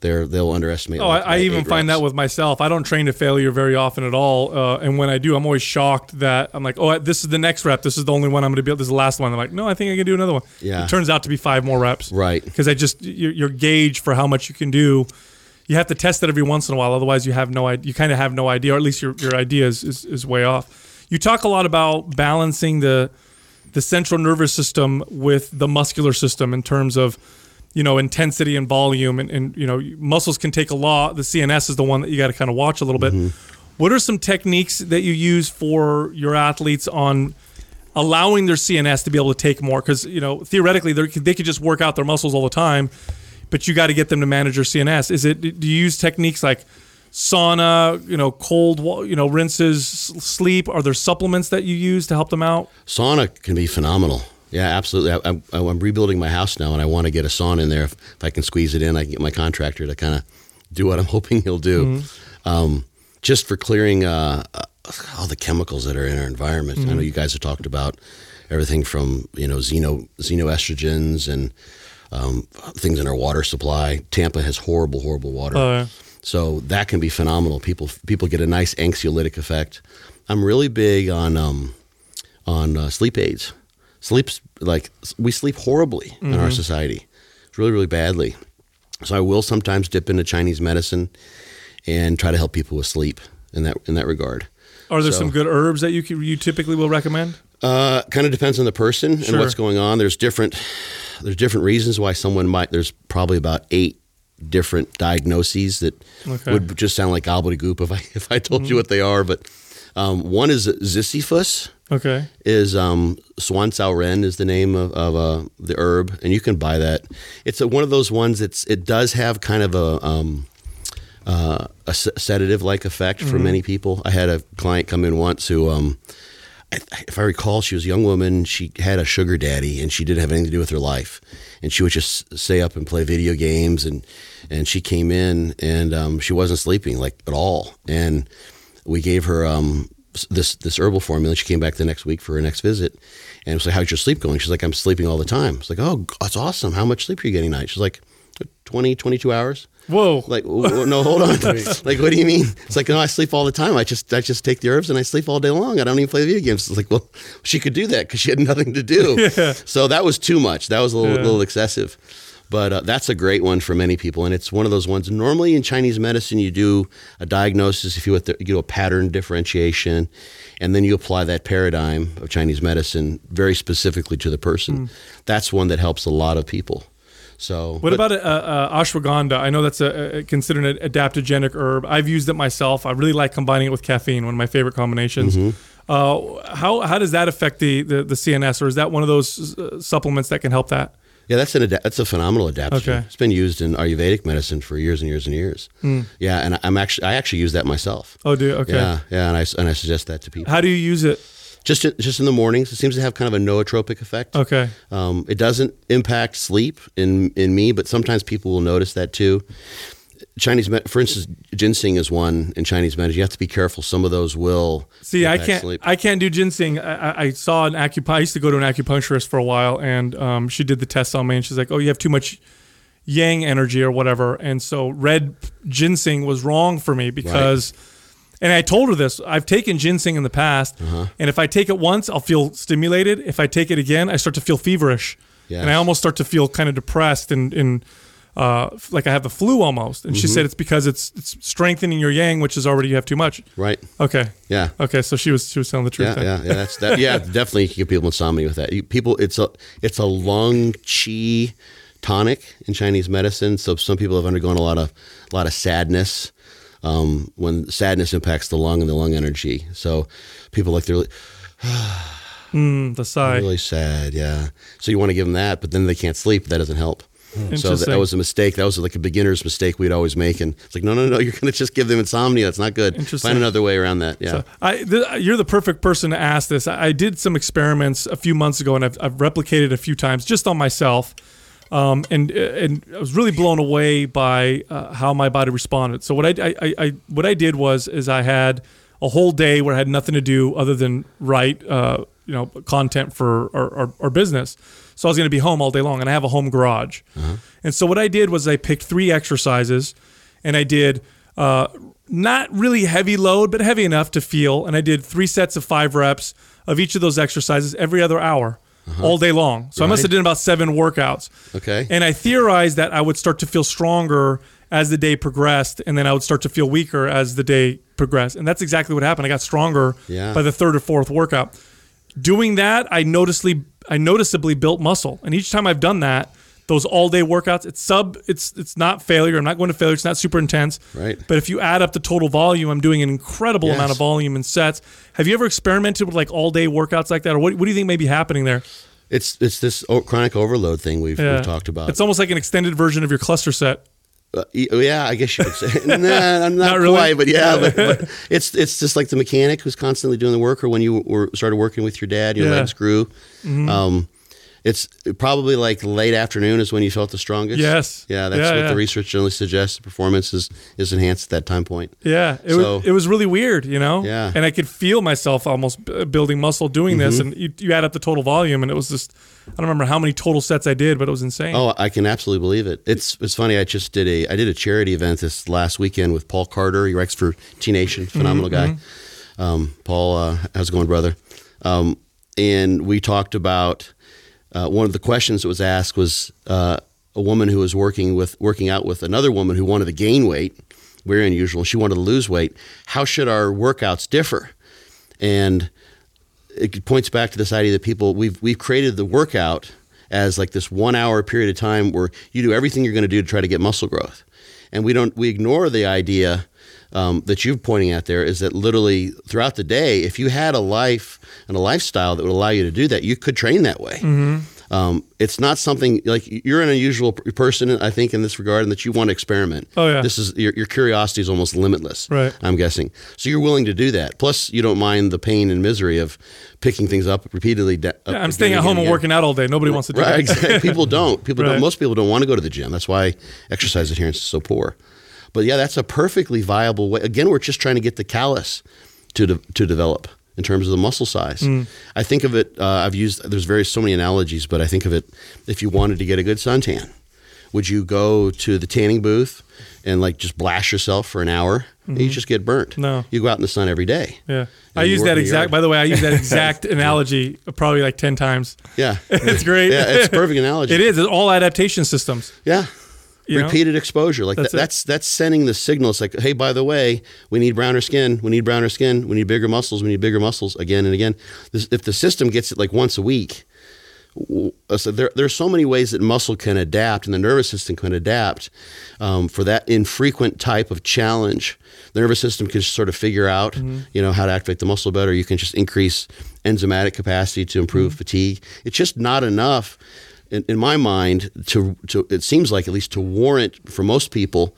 They're they'll underestimate. Oh, like, I, I even find reps. that with myself. I don't train to failure very often at all, uh, and when I do, I'm always shocked that I'm like, "Oh, this is the next rep. This is the only one I'm going to be. This is the last one." I'm like, "No, I think I can do another one." Yeah. It turns out to be five more reps. Right. Because I just your, your gauge for how much you can do. You have to test it every once in a while. Otherwise, you have no idea. You kind of have no idea, or at least your, your idea is, is, is way off. You talk a lot about balancing the the central nervous system with the muscular system in terms of you know intensity and volume and, and you know muscles can take a lot. The cns is the one that you got to kind of watch a little bit. Mm-hmm. What are some techniques that you use for your athletes on allowing their cns to be able to take more? Because you know theoretically they're- could just work out their muscles all the time but you got to get them to manage their cns is it do you use techniques like sauna you know cold you know rinses sleep? Are there supplements that you use to help them out? Sauna can be phenomenal. Yeah, absolutely. I, I'm, I'm rebuilding my house now, and I want to get a sauna in there. If, if I can squeeze it in, I can get my contractor to kind of do what I'm hoping he'll do, um, just for clearing uh, uh, all the chemicals that are in our environment. I know you guys have talked about everything from you know xeno xenoestrogens and um, things in our water supply. Tampa has horrible, horrible water. Oh, yeah. So that can be phenomenal. People people get a nice anxiolytic effect. I'm really big on um, on uh, sleep aids. Sleep's like we sleep horribly in our society, It's really really badly. So I will sometimes dip into Chinese medicine and try to help people with sleep in that in that regard. Are there So- some good herbs that you you typically will recommend? Uh, kind of depends on the person Sure. and what's going on. There's different there's different reasons why someone might. There's probably about eight different diagnoses that Okay. would just sound like gobbledygook if I if I told you what they are. But um, one is Ziziphus. Okay. Is um, Suan Zao Ren is the name of, of uh, the herb, and you can buy that. It's a, one of those ones. It's it does have kind of a um, uh, a sedative like effect for many people. I had a client come in once who, um, if I recall, she was a young woman. She had a sugar daddy, and she didn't have anything to do with her life. And she would just stay up and play video games. And and she came in, and um, she wasn't sleeping like at all. And we gave her um, this this herbal formula. She came back the next week for her next visit, and it was like, "How's your sleep going?" She's like, "I'm sleeping all the time." It's like, "Oh, that's awesome. How much sleep are you getting at night?" She's like, 20, 22 hours. Whoa. Like, no, hold on. like, what do you mean? It's like, no, I sleep all the time. I just, I just take the herbs and I sleep all day long. I don't even play video games. It's like, well, she could do that because she had nothing to do. So that was too much. That was a little, Yeah. little excessive. But uh, that's a great one for many people, and it's one of those ones. Normally in Chinese medicine, you do a diagnosis, if you, you do a pattern differentiation, and then you apply that paradigm of Chinese medicine very specifically to the person. That's one that helps a lot of people. So, What but- about uh, uh, ashwagandha? I know that's a, a considered an adaptogenic herb. I've used it myself. I really like combining it with caffeine. One of my favorite combinations. Mm-hmm. Uh, how how does that affect the, the the CNS, or is that one of those uh, supplements that can help that? Yeah, that's an ada- that's a phenomenal adaptogen. Okay. It's been used in Ayurvedic medicine for years and years and years. Yeah, and I'm actually I actually use that myself. Oh, do you? okay. Yeah, yeah, and I and I suggest that to people. How do you use it? Just just in the mornings, it seems to have kind of a nootropic effect. Okay. Um, it doesn't impact sleep in in me, but sometimes people will notice that too. Chinese, med- for instance, ginseng is one in Chinese medicine. You have to be careful. Some of those will See, I can't. sleep. I can't do ginseng. I, I- saw an acupuncturist. I used to go to an acupuncturist for a while, and um, she did the test on me, and she's like, "Oh, you have too much yang energy or whatever." And so, red ginseng was wrong for me because. And I told her this. I've taken ginseng in the past, Uh-huh. and if I take it once, I'll feel stimulated. If I take it again, I start to feel feverish, Yes. and I almost start to feel kind of depressed and, and uh, like I have the flu almost. And she Mm-hmm. said it's because it's it's strengthening your yang, which is already you have too much. right? Okay. Yeah. Okay, so she was she was telling the truth. Yeah, then. yeah, yeah. That's that. Yeah, definitely you can give people insomnia with that. You, people, it's a it's a lung qi tonic in Chinese medicine. So some people have undergone a lot of a lot of sadness. Um, when sadness impacts the lung and the lung energy, so people like they're really, Mm, the sigh. really sad. Yeah. So you want to give them that, but then they can't sleep. That doesn't help. So that, that was a mistake. That was like a beginner's mistake we'd always make. And it's like, no, no, no, you're going to just give them insomnia. That's not good. Interesting. Find another way around that. Yeah. So I, th- you're the perfect person to ask this. I, I did some experiments a few months ago, and I've, I've replicated a few times just on myself. Um, and and I was really blown away by uh, how my body responded. So what I, I, I, I what I did was is I had a whole day where I had nothing to do other than write uh, you know content for our, our, our business. So I was going to be home all day long, and I have a home garage. And so what I did was I picked three exercises, and I did uh, not really heavy load, but heavy enough to feel. And I did three sets of five reps of each of those exercises every other hour, all day long. So I must have done about seven workouts. Okay. And I theorized that I would start to feel stronger as the day progressed, and then I would start to feel weaker as the day progressed. And that's exactly what happened. I got stronger Yeah. by the third or fourth workout. Doing that, I noticeably I noticeably built muscle. And each time I've done that, those all day workouts, it's sub it's it's not failure. I'm not going to failure. It's not super intense. Right. But if you add up the total volume, I'm doing an incredible amount of volume in sets. Have you ever experimented with like all day workouts like that? Or what, what do you think may be happening there? It's it's this chronic overload thing we've, we've talked about. It's almost like an extended version of your cluster set. Uh, yeah, I guess you could say. nah, not, Not really? quite, but yeah, but, but it's it's just like the mechanic who's constantly doing the work, or when you were started working with your dad, your Yeah. Mm-hmm. legs grew. Um, it's probably like late afternoon is when you felt the strongest. Yes. yeah, that's Yeah, what yeah. the research generally suggests. The performance is is enhanced at that time point. Yeah, it, So- was, it was really weird, you know. Yeah. Mm-hmm. and I could feel myself almost building muscle doing this, and you, you add up the total volume, and it was just I don't remember how many total sets I did, but it was insane. Oh, I can absolutely believe it. It's it's funny. I just did a I did a charity event this last weekend with Paul Carter. He writes for T Nation, phenomenal guy. Um, Paul, uh, how's it going, brother? Um, and we talked about uh, one of the questions that was asked was uh, a woman who was working with working out with another woman who wanted to gain weight, very unusual. She wanted to lose weight. How should our workouts differ? And it points back to this idea that people we've we've created the workout as like this one hour period of time where you do everything you're going to do to try to get muscle growth, and we don't we ignore the idea um, that you're pointing at there is that literally throughout the day, if you had a life and a lifestyle that would allow you to do that, you could train that way. Um, it's not something like you're an unusual person, I think, in this regard, and that you want to experiment. Oh, yeah. this is your, your curiosity is almost limitless. Right. I'm guessing. So you're willing to do that. Plus, you don't mind the pain and misery of picking things up repeatedly. De- Yeah, I'm staying at home and again. working out all day. Nobody wants to do Right, that. exactly. People don't. People Right. don't. Most people don't want to go to the gym. That's why exercise adherence is so poor. But yeah, that's a perfectly viable way. Again, we're just trying to get the callus to de- to develop in terms of the muscle size. Hmm. I think of it. Uh, I've used. There's very so many analogies, but I think of it. If you wanted to get a good suntan, would you go to the tanning booth and like just blast yourself for an hour? And you just get burnt. Mm-hmm. No. you go out in the sun every day. Yeah. I use that exact. By the way, I use that exact analogy probably like ten times. Yeah, It's great. yeah, it's a perfect analogy. It is. It's all adaptation systems. Yeah. You know? Repeated exposure, like That's that's that's that's sending the signal. It's like, hey, by the way, we need browner skin. We need browner skin. We need bigger muscles. We need bigger muscles again and again. This, if the system gets it like once a week, uh, so there there's so many ways that muscle can adapt and the nervous system can adapt um, for that infrequent type of challenge. The nervous system can just sort of figure out, mm-hmm. you know, how to activate the muscle better. You can just increase enzymatic capacity to improve mm-hmm. fatigue. It's just not enough in, in my mind, to, to it seems like at least to warrant for most people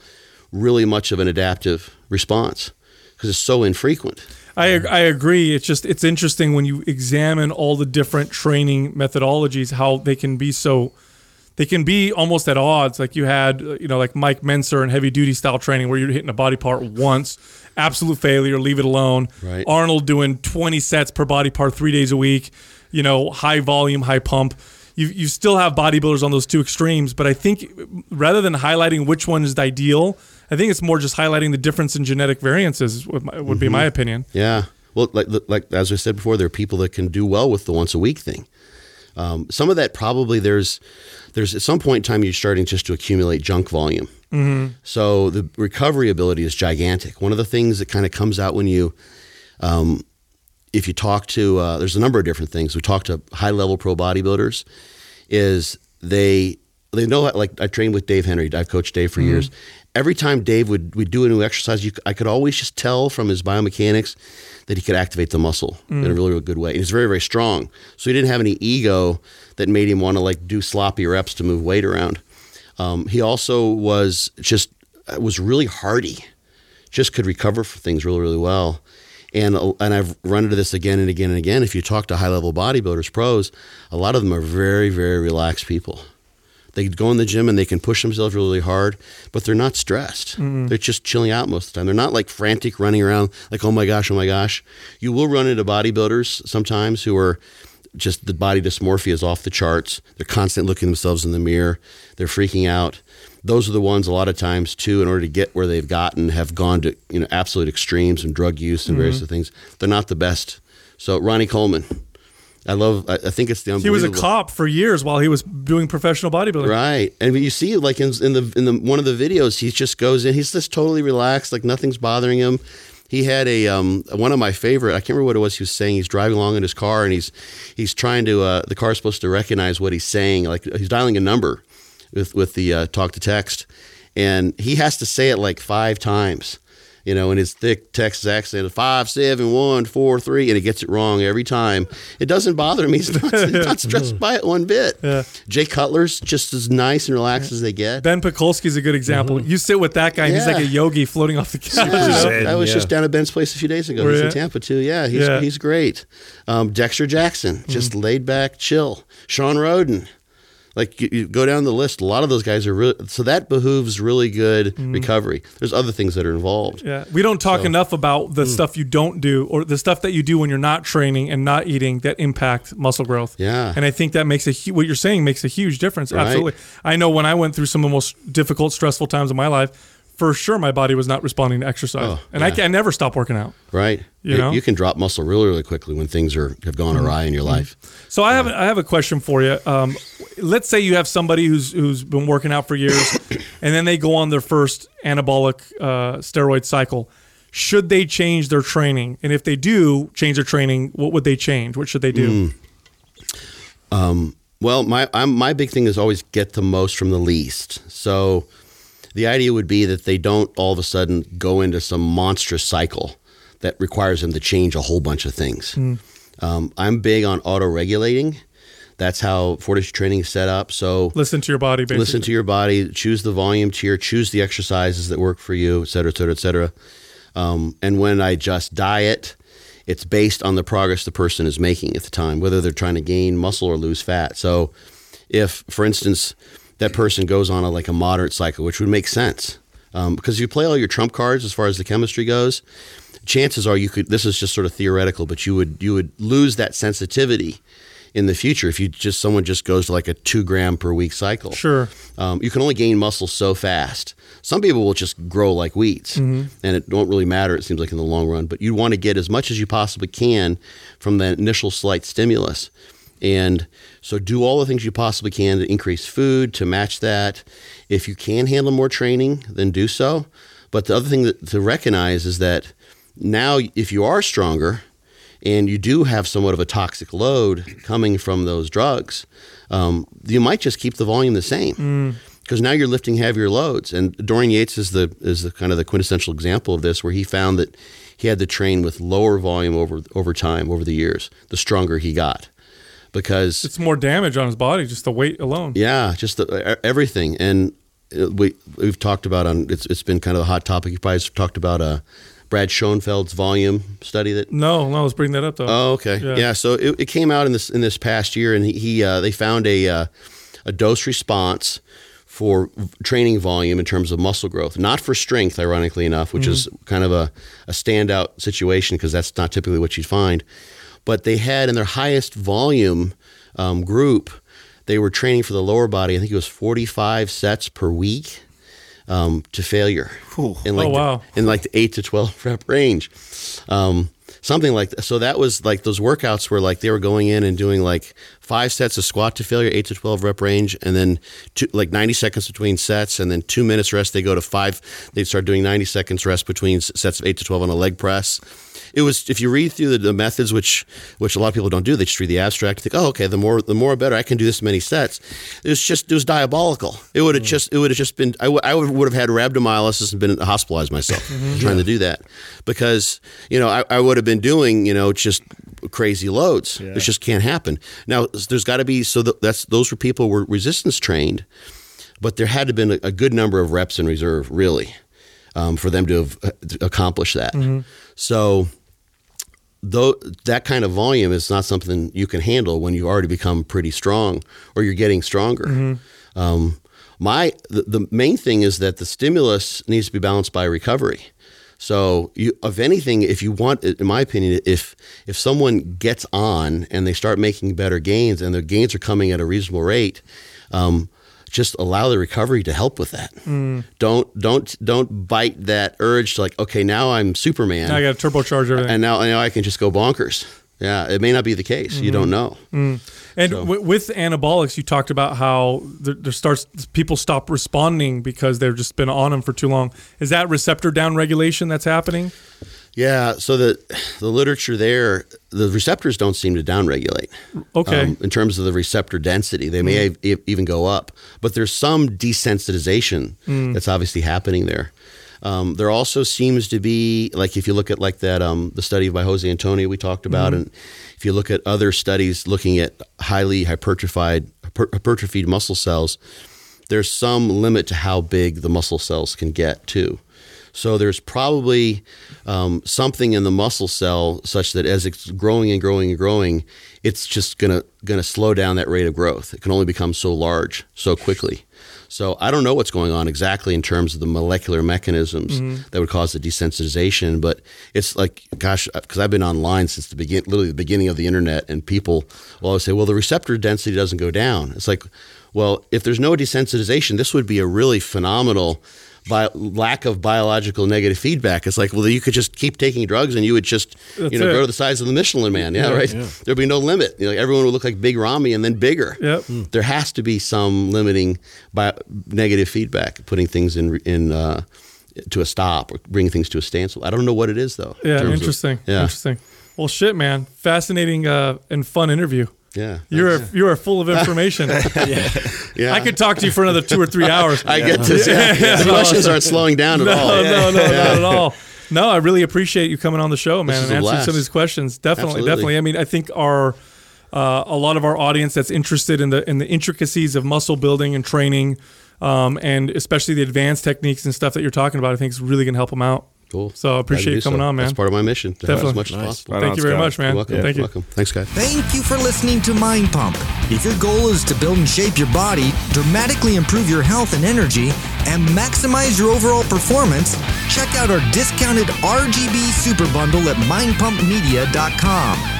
really much of an adaptive response because it's so infrequent. I ag- I agree. It's just it's interesting when you examine all the different training methodologies, how they can be so. They can be almost at odds. Like you had, you know, like Mike Mentzer and heavy duty style training, where you're hitting a body part once, absolute failure, leave it alone. Right. Arnold doing 20 sets per body part three days a week, you know, high volume, high pump. You, you still have bodybuilders on those two extremes, but I think rather than highlighting which one is the ideal, I think it's more just highlighting the difference in genetic variances. Would, my, would be my opinion. Yeah. Well, like, like as I said before, there are people that can do well with the once a week thing. Um, some of that probably there's there's at some point in time you're starting just to accumulate junk volume. Mm-hmm. So the recovery ability is gigantic. One of the things that kind of comes out when you um, if you talk to uh, there's a number of different things. We talk to high level pro bodybuilders, is they they know like I trained with Dave Henry. I've coached Dave for years. Every time Dave would would do a new exercise, you, I could always just tell from his biomechanics that he could activate the muscle in a really, really good way. And he's very very strong, so he didn't have any ego that made him want to like do sloppy reps to move weight around. Um, he also was just was really hardy just could recover for things really, really well. And uh, and I've run into this again and again and again. If you talk to high level bodybuilders, pros, a lot of them are very, very relaxed people. They go in the gym and they can push themselves really, really hard, but they're not stressed. They're just chilling out most of the time. They're not like frantic running around like, oh my gosh, oh my gosh. You will run into bodybuilders sometimes who are just the body dysmorphia is off the charts. They're constantly looking themselves in the mirror. They're freaking out. Those are the ones a lot of times too, in order to get where they've gotten, have gone to you know absolute extremes and drug use and various other things. They're not the best. So Ronnie Coleman, I love. I, I think it's the He was a cop for years while he was doing professional bodybuilding. Right, and you see like in, in the in the one of the videos, he just goes in. He's just totally relaxed, like nothing's bothering him. He had a um, one of my favorite. I can't remember what it was. He was saying he's driving along in his car and he's he's trying to. Uh, the car's supposed to recognize what he's saying. Like he's dialing a number with with the uh, talk to text, and he has to say it like five times. You know, in his thick Texas accent, five, seven, one, four, three, and he gets it wrong every time. It doesn't bother him. He's not, he's not stressed by it one bit. Jay Cutler's just as nice and relaxed as they get. Ben Pakulski's a good example. You sit with that guy, and he's Mm-hmm. Like a yogi floating off the couch. Yeah, Zen, I was yeah. just down at Ben's place a few days ago. Were he's in? Tampa too. Yeah, he's Yeah. he's great. Um, Dexter Jackson, just Mm-hmm. laid back, chill. Shawn Rhoden, like you, you go down the list. A lot of those guys are really so that behooves really good Mm-hmm. recovery. There's other things that are involved. Yeah, we don't talk enough about the stuff you don't do or the stuff that you do when you're not training and not eating that impact muscle growth. Yeah. and I think that makes a what you're saying makes a huge difference. Right. Absolutely, I know when I went through some of the most difficult, stressful times of my life. For sure, my body was not responding to exercise, Oh, and I, yeah. ca- I never stopped working out. Right. You know? you can drop muscle really, really quickly when things are have gone Mm-hmm. awry in your life. So I have I have a question for you. Um, let's say you have somebody who's who's been working out for years, and then they go on their first anabolic uh, steroid cycle. Should they change their training? And if they do change their training, what would they change? What should they do? Um Well, my I'm, my big thing is always get the most from the least. So the idea would be that they don't all of a sudden go into some monstrous cycle that requires them to change a whole bunch of things. Um, I'm big on auto regulating. That's how Fortitude training is set up. So Listen to your body, basically. listen to your body, choose the volume tier, choose the exercises that work for you, et cetera, et cetera, et cetera. Um, and when I just diet, it's based on the progress the person is making at the time, whether they're trying to gain muscle or lose fat. So, if, for instance, that person goes on a like a moderate cycle, which would make sense, um, because if you play all your trump cards as far as the chemistry goes, chances are you could. This is just sort of theoretical, but you would you would lose that sensitivity in the future if you just someone just goes to like a two gram per week cycle. Sure. Um, you can only gain muscle so fast. Some people will just grow like weeds, and it won't really matter. It seems like in the long run, but you want to get as much as you possibly can from that initial slight stimulus, and so do all the things you possibly can to increase food to match that. If you can handle more training, then do so. But the other thing that, to recognize is that now, if you are stronger and you do have somewhat of a toxic load coming from those drugs, um, you might just keep the volume the same because now you're lifting heavier loads. And Dorian Yates is the is the kind of the quintessential example of this, where he found that he had to train with lower volume over over time over the years, the stronger he got, because It's more damage on his body, just the weight alone. yeah, just the, everything. And we we've talked about on it's it's been kind of a hot topic. You probably talked about uh, Brad Schoenfeld's volume study that No, no, let's bring that up though. Oh, okay. Yeah. Yeah. so it, it came out in this in this past year, and he, he uh, they found a uh, a dose response for training volume in terms of muscle growth, not for strength, ironically enough, which is kind of a, a standout situation because that's not typically what you'd find. But they had in their highest volume um, group, they were training for the lower body. I think it was 45 sets per week um, to failure. In like Oh, wow. The, in like the eight to 12 rep range. Um, something like that. So that was like those workouts were like they were going in and doing like five sets of squat to failure, eight to 12 rep range, and then two, like 90 seconds between sets, and then two minutes rest. They go to five. They'd start doing 90 seconds rest between sets of eight to 12 on a leg press. It was if you read through the, the methods, which which a lot of people don't do, they just read the abstract. And think, oh, okay, the more the more better. I can do this many sets. It was just it was diabolical. It would have just it would have just been. I, w- I would have had rhabdomyolysis and been hospitalized myself trying to do that because you know I, I would have been doing you know just crazy loads. It just can't happen. Now there's got to be so that, that's those were people who were resistance trained, but there had to have been a, a good number of reps in reserve really um, for them to have uh, accomplished that. So though that kind of volume is not something you can handle when you already become pretty strong or you're getting stronger. Um, my the, the main thing is that the stimulus needs to be balanced by recovery. So, you, if anything, if you want, in my opinion, if if someone gets on and they start making better gains and their gains are coming at a reasonable rate, um, just allow the recovery to help with that. Don't don't don't bite that urge to like, okay, now I'm Superman Now I got to turbocharge everything. and now, now I can just go bonkers. Yeah, it may not be the case. You don't know. Mm-hmm. And So- w- with anabolics, you talked about how there, there starts people stop responding because they've just been on them for too long. Is that receptor down regulation that's happening? Yeah. So the the literature there, the receptors don't seem to downregulate. Okay. Um, in terms of the receptor density, they may e- even go up, but there's some desensitization that's obviously happening there. Um, there also seems to be like if you look at like that um, the study by Jose Antonio we talked about, and if you look at other studies looking at highly hypertrophied hypertrophied muscle cells, there's some limit to how big the muscle cells can get too. So there's probably um, something in the muscle cell such that as it's growing and growing and growing, it's just gonna gonna slow down that rate of growth. It can only become so large so quickly. So I don't know what's going on exactly in terms of the molecular mechanisms that would cause the desensitization, but it's like, gosh, because I've been online since the begin, literally the beginning of the internet, and people will always say, well, the receptor density doesn't go down. It's like, well, if there's no desensitization, this would be a really phenomenal bio, lack of biological negative feedback. It's like, well, you could just keep taking drugs and you would just, That's you know, it. grow the size of the Michelin Man. Yeah, Yeah, right. There'd be no limit. You know, everyone would look like Big Rami and then bigger. Yep. There has to be some limiting bio, negative feedback, putting things in in uh, to a stop or bringing things to a standstill. I don't know what it is though. in Yeah, terms of- interesting. yeah, Interesting. Well, shit, man. Fascinating uh, and fun interview. Yeah. You're you are full of information. yeah. I could talk to you for another two or three hours. I get this. Yeah. The questions aren't slowing down at no, all. no, no, not at all. No, I really appreciate you coming on the show, man, and answering blast. some of these questions. Definitely, Absolutely. definitely. I mean, I think our uh, a lot of our audience that's interested in the in the intricacies of muscle building and training, um, and especially the advanced techniques and stuff that you're talking about, I think is really going to help them out. Cool. So I appreciate you coming so. on, man. That's part of my mission to help Definitely. as much Nice. as possible. Right Thank on, you very Scott. much, man. You're welcome. Thank you. welcome. Thanks, guys. Thank you for listening to Mind Pump. If your goal is to build and shape your body, dramatically improve your health and energy, and maximize your overall performance, check out our discounted RGB Super Bundle at mindpumpmedia.com.